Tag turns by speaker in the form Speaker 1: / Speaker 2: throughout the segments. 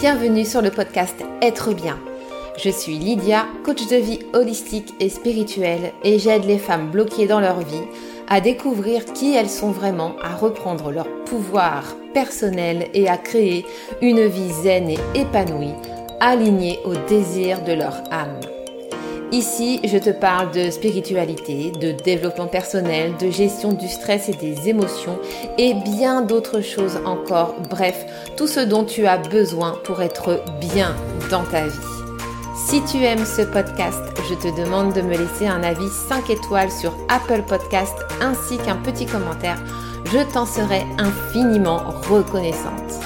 Speaker 1: bienvenue sur le podcast Être bien. Je suis Lydia, coach de vie holistique et spirituelle et j'aide les femmes bloquées dans leur vie à découvrir qui elles sont vraiment, à reprendre leur pouvoir personnel et à créer une vie zen et épanouie, alignée au désir de leur âme. Ici, je te parle de spiritualité, de développement personnel, de gestion du stress et des émotions et bien d'autres choses encore. Bref, tout ce dont tu as besoin pour être bien dans ta vie. Si tu aimes ce podcast, je te demande de me laisser un avis 5 étoiles sur Apple Podcast ainsi qu'un petit commentaire. Je t'en serai infiniment reconnaissante.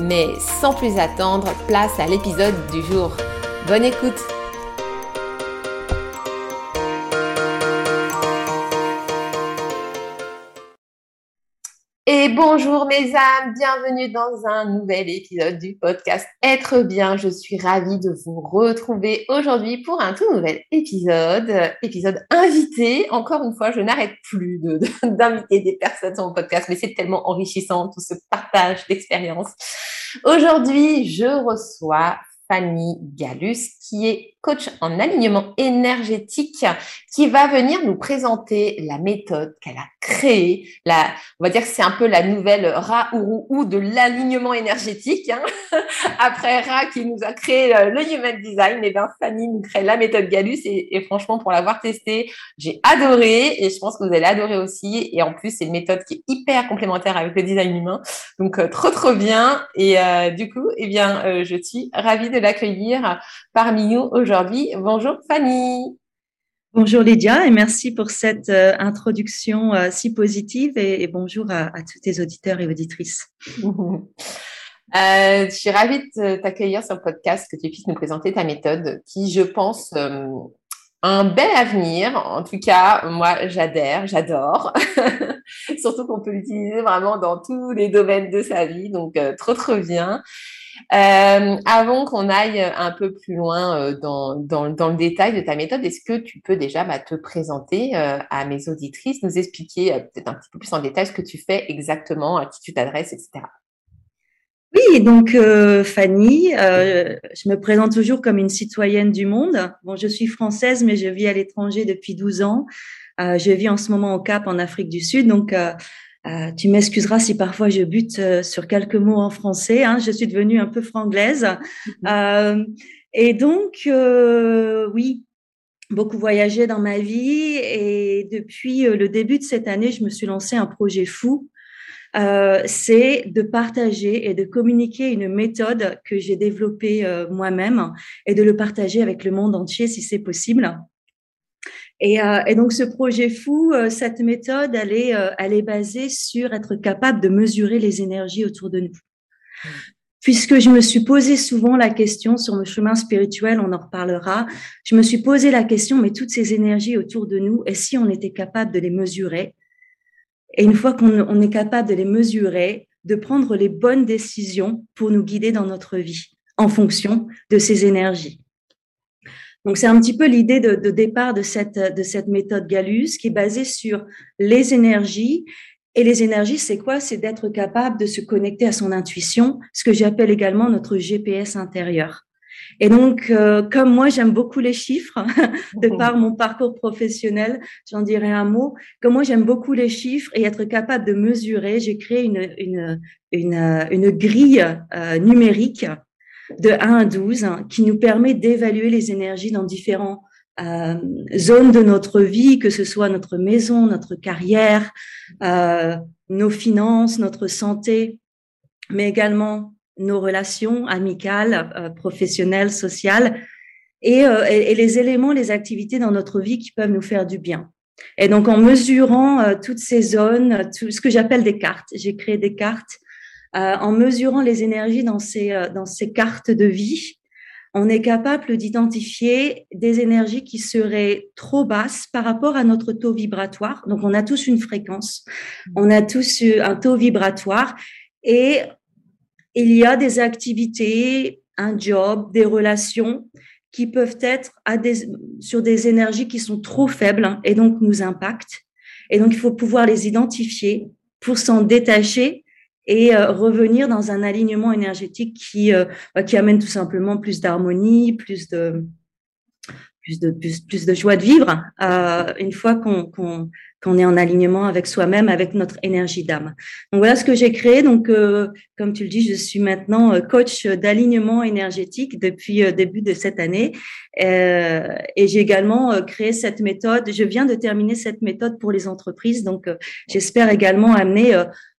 Speaker 1: Mais sans plus attendre, place à l'épisode du jour. Bonne écoute Bonjour mes âmes, bienvenue dans un nouvel épisode du podcast Être bien. Je suis ravie de vous retrouver aujourd'hui pour un tout nouvel épisode, épisode invité. Encore une fois, je n'arrête plus d'inviter des personnes sur mon podcast, mais c'est tellement enrichissant tout ce partage d'expériences. Aujourd'hui, je reçois Fanny Gallus, qui est coach en alignement énergétique, qui va venir nous présenter la méthode qu'elle a créée. On va dire que c'est un peu la nouvelle Ra ou de l'alignement énergétique. Hein. Après Ra qui nous a créé le Human Design, et eh bien Fanny nous crée la méthode Gallus. Et, franchement, pour l'avoir testée, j'ai adoré et je pense que vous allez adorer aussi. Et en plus, c'est une méthode qui est hyper complémentaire avec le design humain. Donc, euh, trop, trop bien. Et euh, du coup, eh bien, euh, je suis ravie de l'accueillir parmi nous aujourd'hui. Bonjour Fanny.
Speaker 2: Bonjour Lydia et merci pour cette euh, introduction euh, si positive et, bonjour à, tous tes auditeurs et auditrices.
Speaker 1: Euh, je suis ravie de t'accueillir sur le podcast, que tu puisses nous présenter ta méthode qui, je pense, a un bel avenir. En tout cas, moi, j'adhère, j'adore. Surtout qu'on peut l'utiliser vraiment dans tous les domaines de sa vie. Donc, trop, trop bien. Euh, avant qu'on aille un peu plus loin euh, dans, dans, le détail de ta méthode, est-ce que tu peux déjà bah, te présenter euh, à mes auditrices, nous expliquer peut-être un petit peu plus en détail ce que tu fais exactement, à qui tu t'adresses, etc.
Speaker 2: Oui, donc Fanny, je me présente toujours comme une citoyenne du monde. Bon, je suis française, mais je vis à l'étranger depuis 12 ans. je vis en ce moment au Cap, en Afrique du Sud. Donc, euh, tu m'excuseras si parfois je bute euh, sur quelques mots en français. Hein, je suis devenue un peu franglaise. Mhm. Euh, et donc, euh, oui, beaucoup voyagé dans ma vie. Et depuis le début de cette année, je me suis lancé un projet fou. c'est de partager et de communiquer une méthode que j'ai développée moi-même et de le partager avec le monde entier si c'est possible. Et, euh, et, donc, ce projet fou, euh, cette méthode, elle est, euh, elle est basée sur être capable de mesurer les énergies autour de nous. Puisque je me suis posé souvent la question sur le chemin spirituel, on en reparlera, je me suis posé la question, mais toutes ces énergies autour de nous, et si on était capable de les mesurer? Et une fois qu'on on est capable de les mesurer, de prendre les bonnes décisions pour nous guider dans notre vie en fonction de ces énergies. Donc, c'est un petit peu l'idée de, de, départ de cette, de cette méthode Gallus qui est basée sur les énergies. Et les énergies, c'est quoi? C'est d'être capable de se connecter à son intuition, ce que j'appelle également notre GPS intérieur. Et donc, euh, comme moi, j'aime beaucoup les chiffres, de par mon parcours professionnel, j'en dirai un mot. Comme moi, j'aime beaucoup les chiffres et être capable de mesurer, j'ai créé une, une, une, une grille euh, numérique de 1 à 12 hein, qui nous permet d'évaluer les énergies dans différentes euh, zones de notre vie, que ce soit notre maison, notre carrière, euh, nos finances, notre santé, mais également nos relations amicales, euh, professionnelles, sociales, et, et, les éléments, les activités dans notre vie qui peuvent nous faire du bien. Et donc, en mesurant toutes ces zones, tout ce que j'appelle des cartes, j'ai créé des cartes euh, en mesurant les énergies dans ces, euh, dans ces cartes de vie, on est capable d'identifier des énergies qui seraient trop basses par rapport à notre taux vibratoire. Donc, on a tous une fréquence, on a tous un taux vibratoire et il y a des activités, un job, des relations qui peuvent être à des, sur des énergies qui sont trop faibles et donc nous impactent. Et donc, il faut pouvoir les identifier pour s'en détacher et revenir dans un alignement énergétique qui, bah, qui amène tout simplement plus d'harmonie, plus de, plus de, plus, de joie de vivre une fois qu'on qu'on est en alignement avec soi-même, avec notre énergie d'âme. Donc voilà ce que j'ai créé. Donc, euh, comme tu le dis, je suis maintenant euh, coach d'alignement énergétique depuis euh, début de cette année. et j'ai également créé cette méthode. Je viens de terminer cette méthode pour les entreprises. Donc, j'espère également amener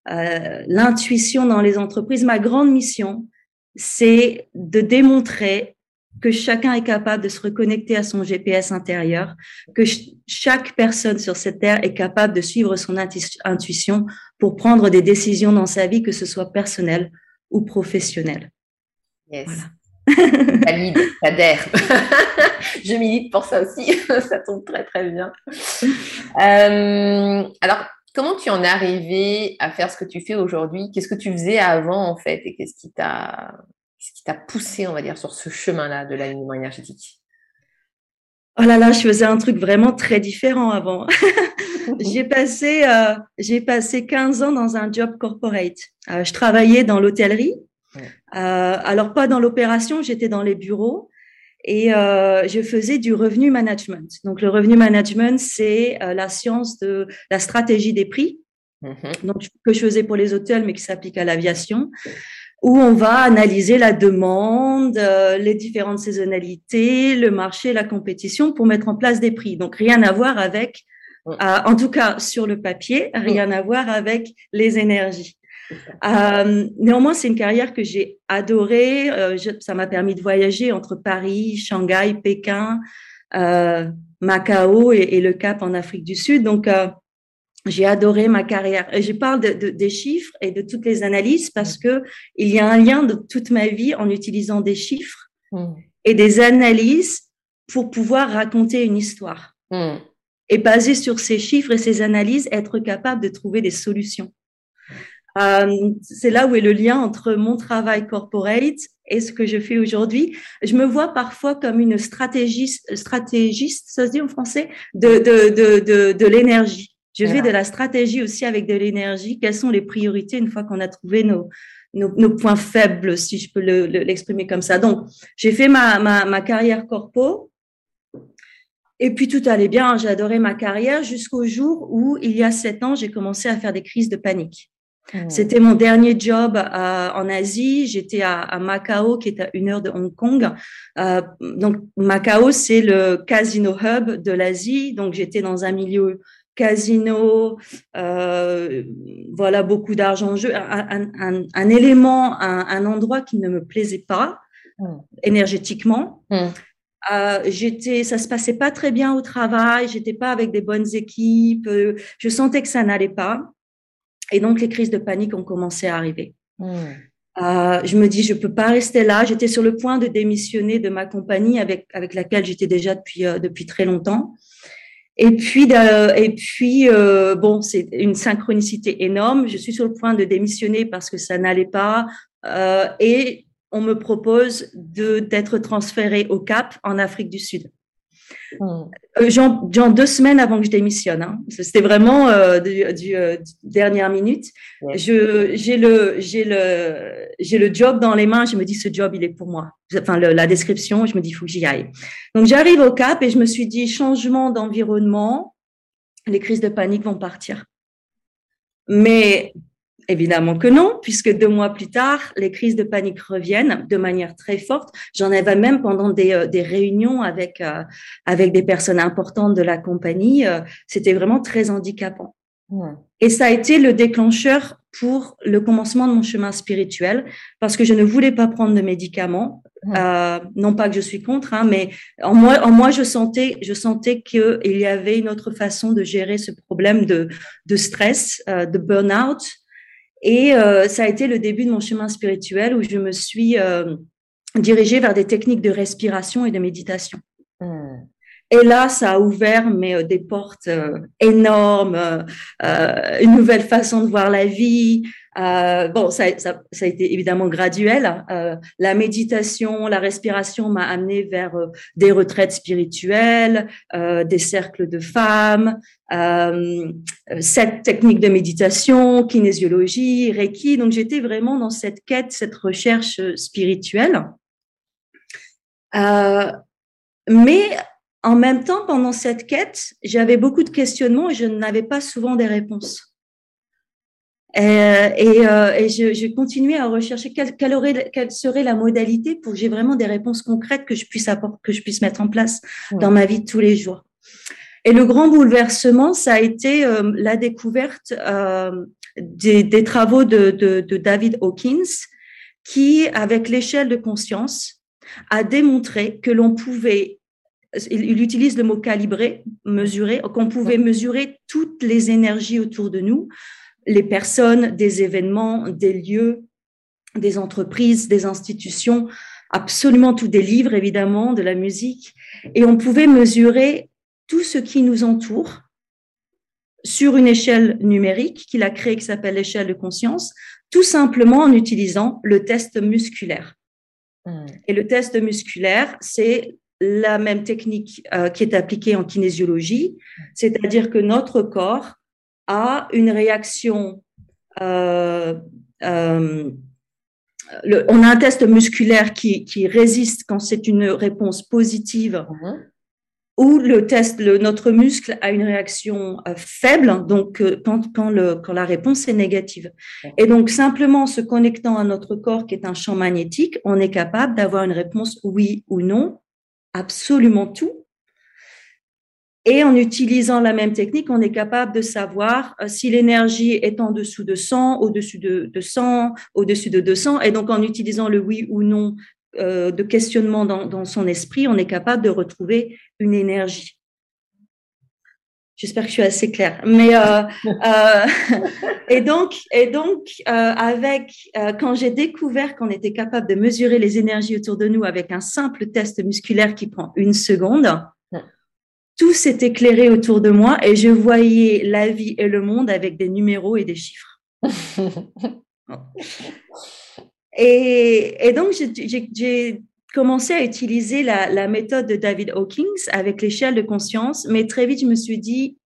Speaker 2: l'intuition dans les entreprises. Ma grande mission, c'est de démontrer que chacun est capable de se reconnecter à son GPS intérieur, que chaque personne sur cette terre est capable de suivre son intuition pour prendre des décisions dans sa vie, que ce soit personnel ou professionnel.
Speaker 1: Yes. Valide, j'adhère. je milite pour ça aussi, ça tombe très très bien. Euh, alors, comment tu en es arrivé à faire ce que tu fais aujourd'hui? Qu'est-ce que tu faisais avant en fait et qu'est-ce qui t'a qui t'a poussé, on va dire, sur ce chemin-là de l'alignement énergétique?
Speaker 2: Oh là là, je faisais un truc vraiment très différent avant. j'ai passé, euh, j'ai passé 15 ans dans un job corporate. Euh, je travaillais dans l'hôtellerie. Euh, alors pas dans l'opération, j'étais dans les bureaux et je faisais du revenu management. Donc le revenu management, c'est la science de la stratégie des prix. Mm-hmm. Donc que je faisais pour les hôtels, mais qui s'applique à l'aviation où on va analyser la demande, euh, les différentes saisonnalités, le marché, la compétition pour mettre en place des prix. Donc rien à voir avec, euh, en tout cas sur le papier, rien à voir avec les énergies. Euh, néanmoins, c'est une carrière que j'ai adorée. ça m'a permis de voyager entre Paris, Shanghai, Pékin, Macao et, et, le Cap en Afrique du Sud. Donc, j'ai adoré ma carrière. Je parle de, des chiffres et de toutes les analyses parce que il y a un lien de toute ma vie en utilisant des chiffres mm. et des analyses pour pouvoir raconter une histoire. Mm. Et basé sur ces chiffres et ces analyses, être capable de trouver des solutions. Euh, c'est là où est le lien entre mon travail corporate et ce que je fais aujourd'hui. Je me vois parfois comme une stratégiste, stratégiste, ça se dit en français, de, de, de, de, de l'énergie. Je fais de la stratégie aussi avec de l'énergie. Quelles sont les priorités une fois qu'on a trouvé nos, nos, points faibles, si je peux l'exprimer comme ça? Donc, j'ai fait ma, ma, ma, carrière corpo. Et puis tout allait bien, j'ai adoré ma carrière jusqu'au jour où, il y a sept ans, j'ai commencé à faire des crises de panique. Mmh. C'était mon dernier job en Asie. J'étais à, Macao, qui est à une heure de Hong Kong. Euh, donc Macao, c'est le casino hub de l'Asie. Donc j'étais dans un milieu casino, euh, voilà, beaucoup d'argent en jeu, un, élément, un, endroit qui ne me plaisait pas mmh. énergétiquement. Mmh. Euh, j'étais, ça se passait pas très bien au travail, j'étais pas avec des bonnes équipes, euh, je sentais que ça n'allait pas, et donc les crises de panique ont commencé à arriver. Mmh. je me dis, je peux pas rester là. J'étais sur le point de démissionner de ma compagnie avec avec laquelle j'étais déjà depuis depuis très longtemps. Et puis, et puis euh, bon, c'est une synchronicité énorme. Je suis sur le point de démissionner parce que ça n'allait pas. Euh, et on me propose de d'être transféré au Cap en Afrique du Sud. Hmm. Euh, genre, deux semaines avant que je démissionne. Hein. C'était vraiment euh, du, du, euh, dernière minute. Je j'ai le j'ai le j'ai le job dans les mains. Je me dis ce job il est pour moi. Enfin la description. Je me dis il faut que j'y aille. Donc j'arrive au Cap et je me suis dit changement d'environnement. Les crises de panique vont partir. Mais Évidemment que non, puisque deux mois plus tard, les crises de panique reviennent de manière très forte. J'en avais même pendant des, euh, des réunions avec, euh, avec des personnes importantes de la compagnie. Euh, c'était vraiment très handicapant. Et ça a été le déclencheur pour le commencement de mon chemin spirituel, parce que je ne voulais pas prendre de médicaments. non pas que je suis contre, hein, mais en moi, en moi, je sentais, je sentais qu'il y avait une autre façon de gérer ce problème de, de stress, de burn-out, et euh, ça a été le début de mon chemin spirituel où je me suis euh, dirigée vers des techniques de respiration et de méditation. Hmm. Et là, ça a ouvert mais, des portes énormes, une nouvelle façon de voir la vie, euh, bon, ça, ça, ça, a été évidemment graduel. Euh, la méditation, la respiration m'a amené vers euh, des retraites spirituelles, euh, des cercles de femmes, cette technique de méditation, kinésiologie, reiki. Donc j'étais vraiment dans cette quête, cette recherche spirituelle. mais en même temps, pendant cette quête, j'avais beaucoup de questionnements et je n'avais pas souvent des réponses. Euh, et, euh, et je, je continuais à rechercher quelle, quelle, aurait, quelle serait la modalité pour que j'ai vraiment des réponses concrètes que je puisse apporter, que je puisse mettre en place dans ma vie de tous les jours. Et le grand bouleversement, ça a été euh, la découverte euh, des, des, travaux de, de, de, David Hawkins, qui, avec l'échelle de conscience, a démontré que l'on pouvait il utilise le mot calibrer, mesurer, qu'on pouvait mesurer toutes les énergies autour de nous, les personnes, des événements, des lieux, des entreprises, des institutions, absolument tous des livres évidemment, de la musique, et on pouvait mesurer tout ce qui nous entoure sur une échelle numérique qu'il a créée qui s'appelle l'échelle de conscience, tout simplement en utilisant le test musculaire. Hmm. Et le test musculaire, c'est la même technique euh, qui est appliquée en kinésiologie, c'est-à-dire que notre corps a une réaction. Euh, euh, on a un test musculaire qui, qui résiste quand c'est une réponse positive, mhm. ou le test, le, notre muscle a une réaction euh, faible, donc quand, quand, le, quand la réponse est négative. Et donc simplement en se connectant à notre corps, qui est un champ magnétique, on est capable d'avoir une réponse oui ou non, absolument tout, et en utilisant la même technique, on est capable de savoir euh, si l'énergie est en dessous de 100, au-dessus de, 100, au-dessus de 200. Et donc, en utilisant le oui ou non euh, de questionnement dans, son esprit, on est capable de retrouver une énergie. J'espère que je suis assez claire. Mais euh, et donc et donc avec quand j'ai découvert qu'on était capable de mesurer les énergies autour de nous avec un simple test musculaire qui prend une seconde, tout s'est éclairé autour de moi et je voyais la vie et le monde avec des numéros et des chiffres. et, donc, j'ai commencé à utiliser la, méthode de David Hawkins avec l'échelle de conscience, mais très vite, je me suis dit,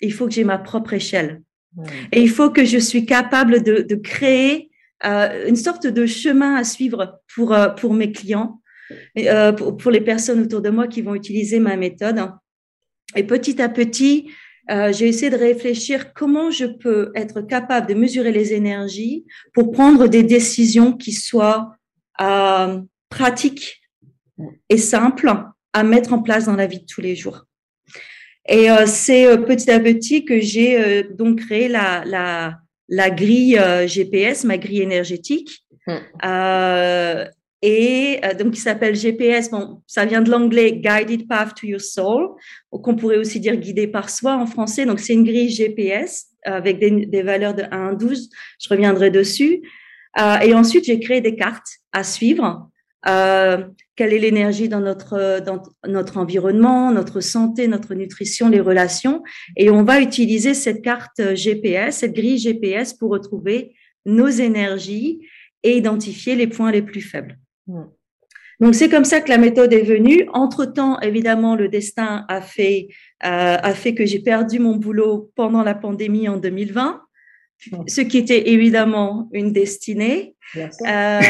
Speaker 2: il faut que j'ai ma propre échelle. Et il faut que je suis capable de, créer euh, une sorte de chemin à suivre pour, euh, pour mes clients, euh, pour, pour, les personnes autour de moi qui vont utiliser ma méthode. Et petit à petit, euh, j'ai essayé de réfléchir comment je peux être capable de mesurer les énergies pour prendre des décisions qui soient euh, pratiques et simples à mettre en place dans la vie de tous les jours. Et euh, c'est petit à petit que j'ai donc créé la, la, la grille GPS, ma grille énergétique. Mmh et euh, donc qui s'appelle GPS. Bon, ça vient de l'anglais Guided Path to Your Soul, qu'on pourrait aussi dire guidé par soi en français. Donc c'est une grille GPS euh, avec des, des, valeurs de 1 à 12. Je reviendrai dessus. Euh, et ensuite j'ai créé des cartes à suivre. Euh, quelle est l'énergie dans notre dans notre environnement, notre santé, notre nutrition, les relations. Et on va utiliser cette carte GPS, cette grille GPS pour retrouver nos énergies et identifier les points les plus faibles. Mm. Donc c'est comme ça que la méthode est venue. Entre temps, évidemment, le destin a fait euh, a fait que j'ai perdu mon boulot pendant la pandémie en 2020, mm. ce qui était évidemment une destinée. Euh,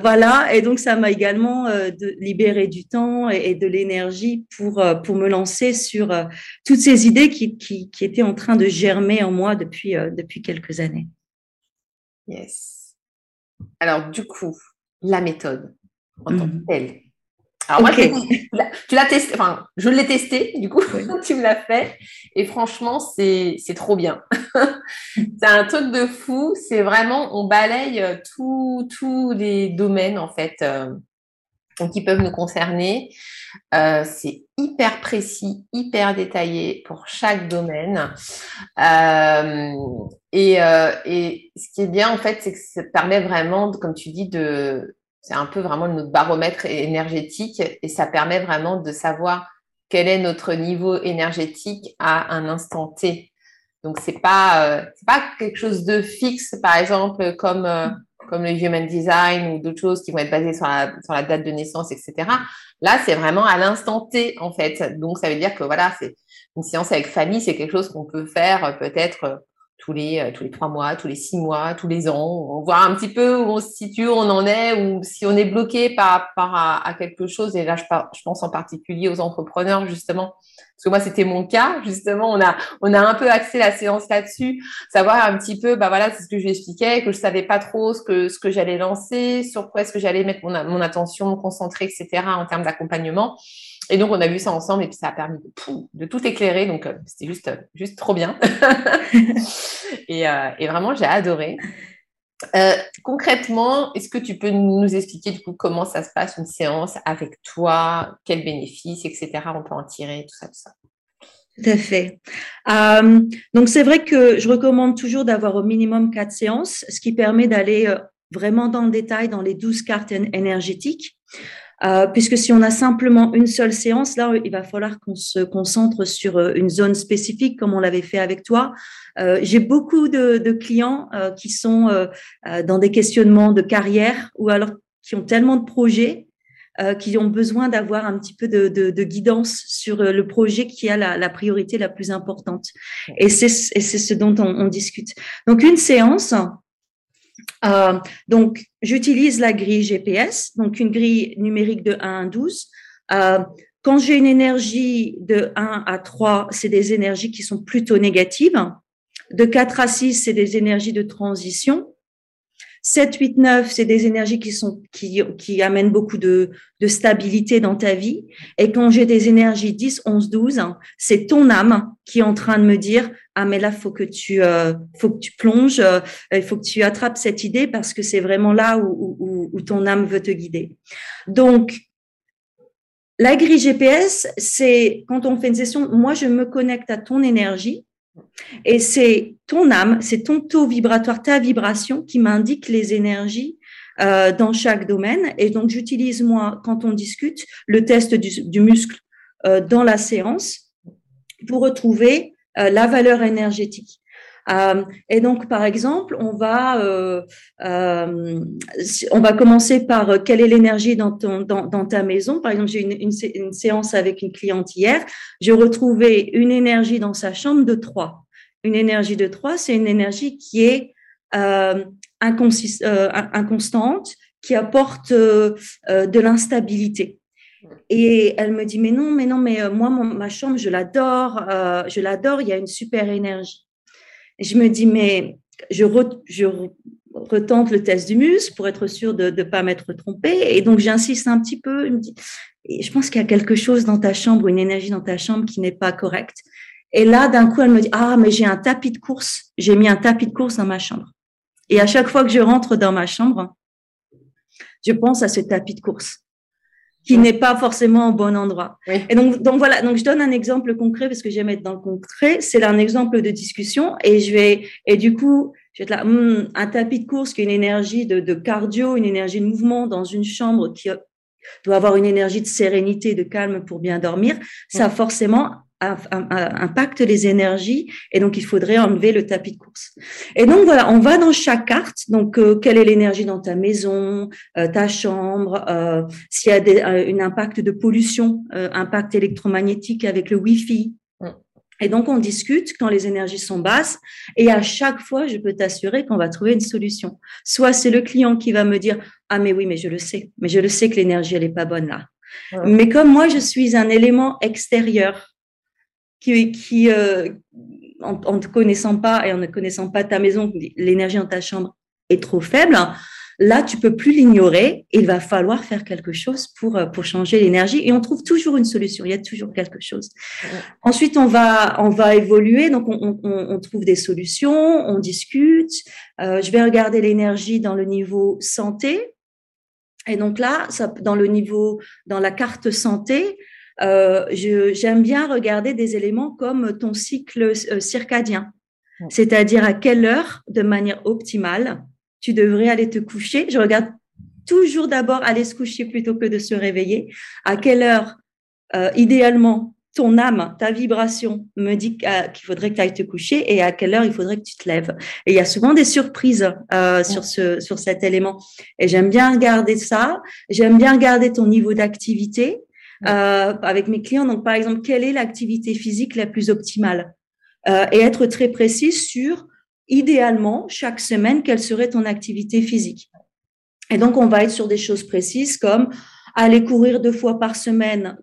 Speaker 2: voilà, et donc ça m'a également euh, de, libéré du temps et, de l'énergie pour euh, pour me lancer sur euh, toutes ces idées qui, qui, qui étaient en train de germer en moi depuis depuis quelques années.
Speaker 1: Yes. Alors du coup, la méthode en tant que mhm. telle. Alors moi, tu l'as testé, enfin, je l'ai testé, du coup, tu me l'as fait. Et franchement, c'est trop bien. c'est un truc de fou. C'est vraiment, on balaye euh, tous les domaines, en fait, euh, qui peuvent nous concerner. Euh, c'est hyper précis, hyper détaillé pour chaque domaine. et, et, ce qui est bien, en fait, c'est que ça permet vraiment, comme tu dis, de c'est un peu vraiment notre baromètre énergétique et ça permet vraiment de savoir quel est notre niveau énergétique à un instant T. Donc, ce n'est pas, pas quelque chose de fixe, par exemple, comme comme le human design ou d'autres choses qui vont être basées sur la, sur la date de naissance, etc. Là, c'est vraiment à l'instant T, en fait. Donc, ça veut dire que voilà, c'est une séance avec famille, c'est quelque chose qu'on peut faire euh, peut-être euh, tous les, euh, tous les trois mois, tous les six mois, tous les ans. On voit un petit peu où on se situe, où on en est, ou si on est bloqué par rapport à, quelque chose. Et là, je, pense en particulier aux entrepreneurs, justement. Parce que moi, c'était mon cas. Justement, on a, on a un peu axé la séance là-dessus. Savoir un petit peu, bah voilà, c'est ce que je lui expliquais, que je savais pas trop ce que, ce que j'allais lancer, sur quoi est-ce que j'allais mettre mon, mon attention, me concentrer, etc. en termes d'accompagnement. Et donc, on a vu ça ensemble et puis ça a permis de, tout éclairer. Donc, euh, c'était juste, juste trop bien. Euh, et, vraiment, j'ai adoré. Euh, concrètement, est-ce que tu peux nous expliquer du comment ça se passe une séance avec toi, quels bénéfices, etc. On peut en tirer, tout ça, tout ça?
Speaker 2: Tout à fait. donc c'est vrai que je recommande toujours d'avoir au minimum quatre séances, ce qui permet d'aller vraiment dans le détail dans les douze cartes énergétiques. Euh, puisque si on a simplement une seule séance, là, il va falloir qu'on se concentre sur euh, une zone spécifique, comme on l'avait fait avec toi. Euh, J'ai beaucoup de, de clients euh, qui sont euh, dans des questionnements de carrière ou alors qui ont tellement de projets qui ont besoin d'avoir un petit peu de, de, de, guidance sur le projet qui a la, la priorité la plus importante. Et c'est ce dont on, on discute. Donc, une séance, euh, donc, j'utilise la grille GPS, donc une grille numérique de 1 à 12. Euh, quand j'ai une énergie de 1 à 3, c'est des énergies qui sont plutôt négatives. De 4 à 6, c'est des énergies de transition. 7, 8, 9, c'est des énergies qui sont qui, amènent beaucoup de, stabilité dans ta vie. Et quand j'ai des énergies 10, 11, 12, c'est ton âme qui est en train de me dire ah mais là faut que tu euh, faut que tu plonges, euh, il faut que tu attrapes cette idée parce que c'est vraiment là où ton âme veut te guider. Donc la grille GPS, c'est quand on fait une session, moi je me connecte à ton énergie et c'est ton âme, c'est ton taux vibratoire, ta vibration qui m'indique les énergies euh, dans chaque domaine. Et donc, j'utilise, moi, quand on discute, le test du, muscle euh, dans la séance pour retrouver euh, la valeur énergétique. Euh, et donc, par exemple, on va, euh, euh, on va commencer par quelle est l'énergie dans, ton, dans, ta maison. Par exemple, j'ai une, une, séance avec une cliente hier. J'ai retrouvé une énergie dans sa chambre de 3. Une énergie de 3, c'est une énergie qui est inconstante, qui apporte de l'instabilité. Et elle me dit mais non mais non mais moi ma chambre je l'adore je l'adore il y a une super énergie je me dis, mais je, je retente le test du mus pour être sûre de ne pas m'être trompée. Et donc, j'insiste un petit peu. me dit, je pense qu'il y a quelque chose dans ta chambre, une énergie dans ta chambre qui n'est pas correcte. Et là, d'un coup, elle me dit, ah, mais j'ai un tapis de course. J'ai mis un tapis de course dans ma chambre. Et à chaque fois que je rentre dans ma chambre, je pense à ce tapis de course qui n'est pas forcément au bon endroit. Et donc, donc voilà, donc je donne un exemple concret parce que j'aime être dans le concret. C'est un exemple de discussion et je vais et du coup, je vais être là, hmm, un tapis de course qui a une énergie de, de, cardio, une énergie de mouvement dans une chambre qui doit avoir une énergie de sérénité, de calme pour bien dormir. Ça forcément impacte les énergies et donc il faudrait enlever le tapis de course. Et donc voilà, on va dans chaque carte. Donc euh, quelle est l'énergie dans ta maison, euh, ta chambre, euh, s'il y a des, un impact de pollution, impact électromagnétique avec le Wi-Fi. Mm. Et donc on discute quand les énergies sont basses et à chaque fois je peux t'assurer qu'on va trouver une solution. Soit c'est le client qui va me dire ah mais oui mais je le sais, mais je le sais que l'énergie elle est pas bonne là. Mais comme moi je suis un élément extérieur qui, qui euh, en, ne te connaissant pas et en ne connaissant pas ta maison, l'énergie dans ta chambre est trop faible, là, tu peux plus l'ignorer. Il va falloir faire quelque chose pour, euh, pour changer l'énergie et on trouve toujours une solution. Il y a toujours quelque chose. Ensuite, on va, on va évoluer. Donc, on, on, on trouve des solutions, on discute. Euh, je vais regarder l'énergie dans le niveau santé. Et donc là, ça, dans le niveau, dans la carte santé, euh, j'aime bien regarder des éléments comme ton cycle euh, circadien, c'est-à-dire à quelle heure, de manière optimale, tu devrais aller te coucher. Je regarde toujours d'abord aller se coucher plutôt que de se réveiller. À quelle heure, euh, idéalement, ton âme, ta vibration me dit qu'il faudrait que tu ailles te coucher et à quelle heure il faudrait que tu te lèves. Et il y a souvent des surprises euh, sur ce sur cet élément. Et j'aime bien regarder ça. J'aime bien regarder ton niveau d'activité euh, avec mes clients. Donc, par exemple, quelle est l'activité physique la plus optimale? Euh, et être très précis sur idéalement chaque semaine quelle serait ton activité physique. Et donc, on va être sur des choses précises comme aller courir deux fois par semaine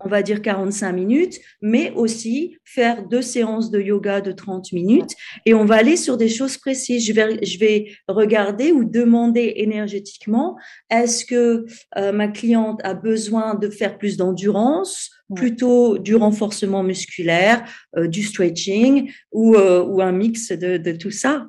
Speaker 2: on va dire 45 minutes, mais aussi faire deux séances de yoga de 30 minutes. Et on va aller sur des choses précises. Je vais, je vais regarder ou demander énergétiquement, est-ce que euh, ma cliente a besoin de faire plus d'endurance, plutôt du renforcement musculaire, euh, du stretching ou, euh, ou un mix de, tout ça?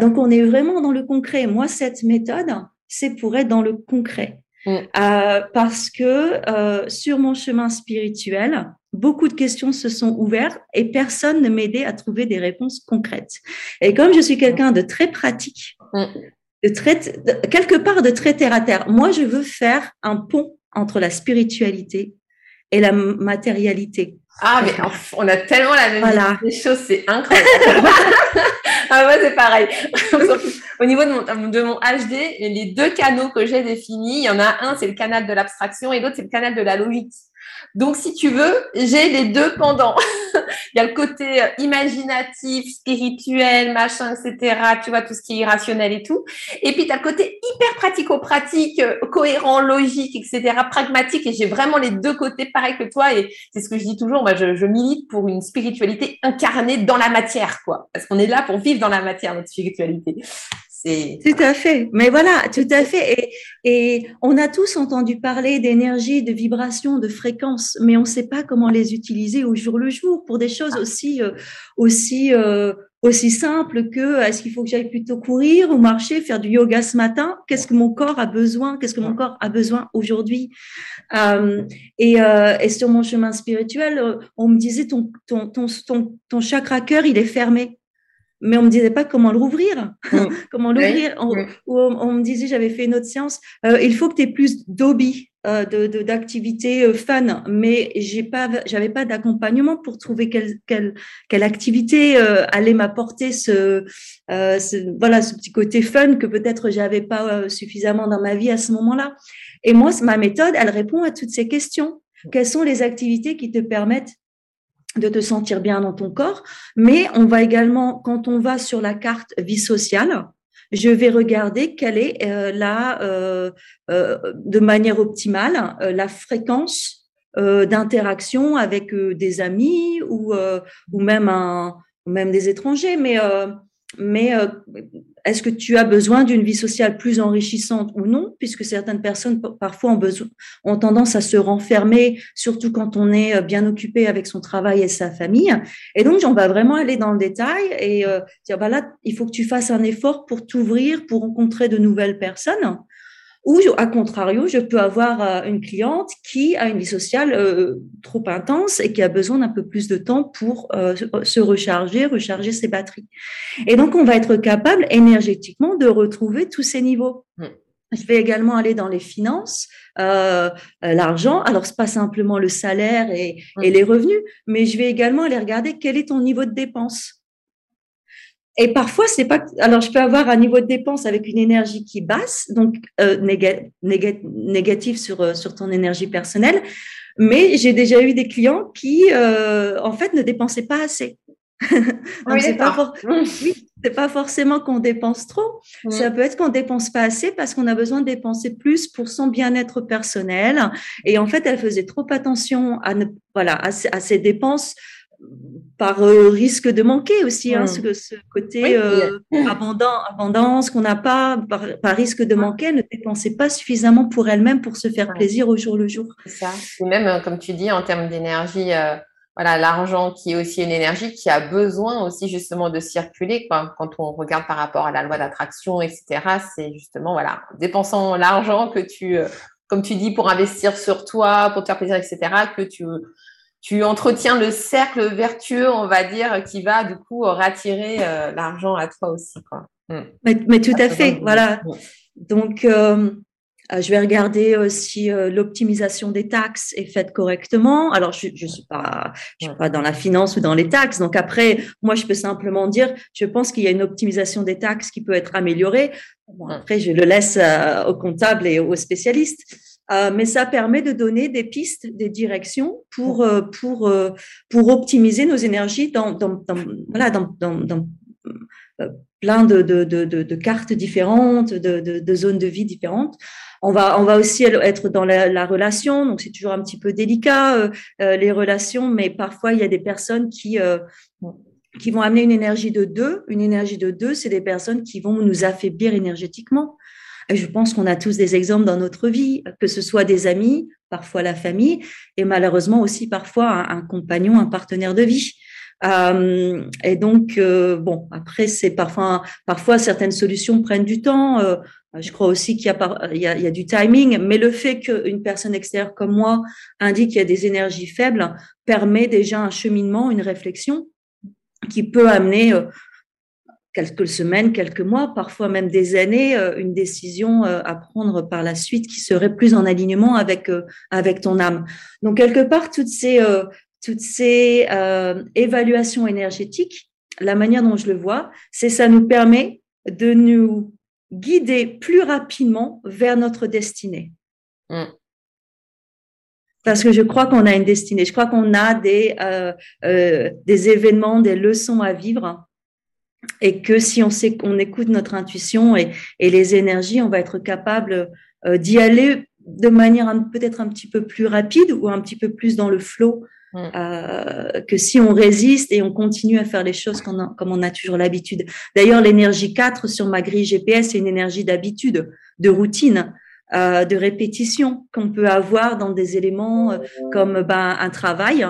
Speaker 2: donc on est vraiment dans le concret. Moi, cette méthode, c'est pour être dans le concret. Mm. Euh, parce que euh, sur mon chemin spirituel, beaucoup de questions se sont ouvertes et personne ne m'aidait à trouver des réponses concrètes. Et comme je suis quelqu'un de très pratique, mm. de très, quelque part de très terre à terre, moi je veux faire un pont entre la spiritualité et la matérialité.
Speaker 1: Ah, mais on a tellement la même voilà. des choses, c'est incroyable. ah, moi, c'est pareil. Au niveau de mon, de mon HD, les deux canaux que j'ai définis, il y en a un, c'est le canal de l'abstraction et l'autre, c'est le canal de la logique. Donc, si tu veux, j'ai les deux pendant. il y a le côté euh, imaginatif, spirituel, machin, etc. Tu vois, tout ce qui est irrationnel et tout. Et puis, tu as le côté hyper pratico-pratique, euh, cohérent, logique, etc., pragmatique. Et j'ai vraiment les deux côtés pareil que toi. Et c'est ce que je dis toujours. Moi, je, je milite pour une spiritualité incarnée dans la matière, quoi. Parce qu'on est là pour vivre dans la matière, notre spiritualité.
Speaker 2: Tout à fait. Mais voilà, tout à fait. Et, et on a tous entendu parler d'énergie, de vibration, de fréquences, mais on ne sait pas comment les utiliser au jour le jour pour des choses aussi, euh, aussi, euh, aussi simples que est-ce qu'il faut que j'aille plutôt courir ou marcher, faire du yoga ce matin? Qu'est-ce que mon corps a besoin? Qu'est-ce que mon corps a besoin aujourd'hui? Euh, et, et, sur mon chemin spirituel, on me disait ton, ton, ton, ton, ton chakra cœur, il est fermé mais on me disait pas comment le rouvrir, mm. comment l'ouvrir. Ou on, me disait, j'avais fait une autre séance, euh, il faut que tu aies plus d'hobby, euh, de d'activités euh, fun, mais j'ai pas, j'avais pas d'accompagnement pour trouver quelle quelle, quelle activité euh, allait m'apporter ce, ce, voilà ce petit côté fun que peut-être j'avais pas suffisamment dans ma vie à ce moment-là. Et moi, ma méthode, elle répond à toutes ces questions. Quelles sont les activités qui te permettent de te sentir bien dans ton corps, mais on va également, quand on va sur la carte vie sociale, je vais regarder quelle est euh, la, euh, euh, de manière optimale, la fréquence d'interaction avec des amis ou, ou même un, même des étrangers, mais mais est-ce que tu as besoin d'une vie sociale plus enrichissante ou non, puisque certaines personnes parfois ont, besoin, ont tendance à se renfermer, surtout quand on est euh, bien occupé avec son travail et sa famille. Et donc, on va vraiment aller dans le détail et euh, dire, bah là, il faut que tu fasses un effort pour t'ouvrir, pour rencontrer de nouvelles personnes. Ou, à contrario, je peux avoir euh, une cliente qui a une vie sociale euh, trop intense et qui a besoin d'un peu plus de temps pour euh, se recharger, recharger ses batteries. Et donc, on va être capable énergétiquement de retrouver tous ces niveaux. Mm. Je vais également aller dans les finances, euh, l'argent. Alors, c'est pas simplement le salaire et, et, mm. les revenus, mais je vais également aller regarder quel est ton niveau de dépense. Et parfois, c'est pas. Alors, je peux avoir un niveau de dépense avec une énergie qui basse, donc euh, négative sur, euh, sur ton énergie personnelle. Mais j'ai déjà eu des clients qui, euh, en fait, ne dépensaient pas assez. donc, c'est pas, oui, pas forcément qu'on dépense trop. Ça peut être qu'on dépense pas assez parce qu'on a besoin de dépenser plus pour son bien-être personnel. Et en fait, elle faisait trop attention à ne, voilà, à, à ses dépenses par euh, risque de manquer aussi, hein, ce, ce, côté euh, abondance qu'on n'a pas, par, risque de manquer, ne dépensait pas suffisamment pour elle-même pour se faire plaisir au jour le jour.
Speaker 1: C'est ça. Et même, euh, comme tu dis, en termes d'énergie, voilà, l'argent qui est aussi une énergie qui a besoin aussi justement de circuler. Quoi. Quand on regarde par rapport à la loi d'attraction, etc., c'est justement, voilà, dépensant l'argent que tu, comme tu dis, pour investir sur toi, pour te faire plaisir, etc., que tu tu entretiens le cercle vertueux, on va dire, qui va du coup rattirer euh, l'argent à toi aussi. Quoi.
Speaker 2: Hmm. Mais, tout à fait, voilà. Donc, euh, je vais regarder si l'optimisation des taxes est faite correctement. Alors, je ne suis, pas, je suis pas dans la finance ou dans les taxes. Donc, après, moi, je peux simplement dire, je pense qu'il y a une optimisation des taxes qui peut être améliorée. Bon, après, je le laisse au comptable et aux spécialistes. Euh, mais ça permet de donner des pistes, des directions pour, euh, pour, euh, pour optimiser nos énergies dans, dans, dans voilà, dans, dans, plein de, de, de, de, cartes différentes, de, de, zones de vie différentes. On va, on va aussi être dans la, la relation, donc c'est toujours un petit peu délicat les relations, mais parfois il y a des personnes qui qui vont amener une énergie de deux. Une énergie de deux, c'est des personnes qui vont nous affaiblir énergétiquement. Je pense qu'on a tous des exemples dans notre vie, que ce soit des amis, parfois la famille, et malheureusement aussi parfois un, compagnon, un partenaire de vie. Euh, et donc, euh, bon, après, c'est parfois, parfois certaines solutions prennent du temps. Euh, je crois aussi qu'il y, a du timing, mais le fait qu'une personne extérieure comme moi indique qu'il y a des énergies faibles permet déjà un cheminement, une réflexion qui peut amener quelques semaines, quelques mois, parfois même des années, euh, une décision euh, à prendre par la suite qui serait plus en alignement avec euh, avec ton âme. Donc quelque part toutes ces toutes ces évaluations énergétiques, la manière dont je le vois, c'est ça nous permet de nous guider plus rapidement vers notre destinée. Mm. Parce que je crois qu'on a une destinée, je crois qu'on a des, des événements, des leçons à vivre et que si on sait qu'on écoute notre intuition et, et, les énergies, on va être capable euh, d'y aller de manière peut-être un petit peu plus rapide ou un petit peu plus dans le flot mm. euh, que si on résiste et on continue à faire les choses comme on a, comme on a toujours l'habitude. D'ailleurs, l'énergie 4 sur ma grille GPS, c'est une énergie d'habitude, de routine. Euh, de répétition qu'on peut avoir dans des éléments comme ben, un travail,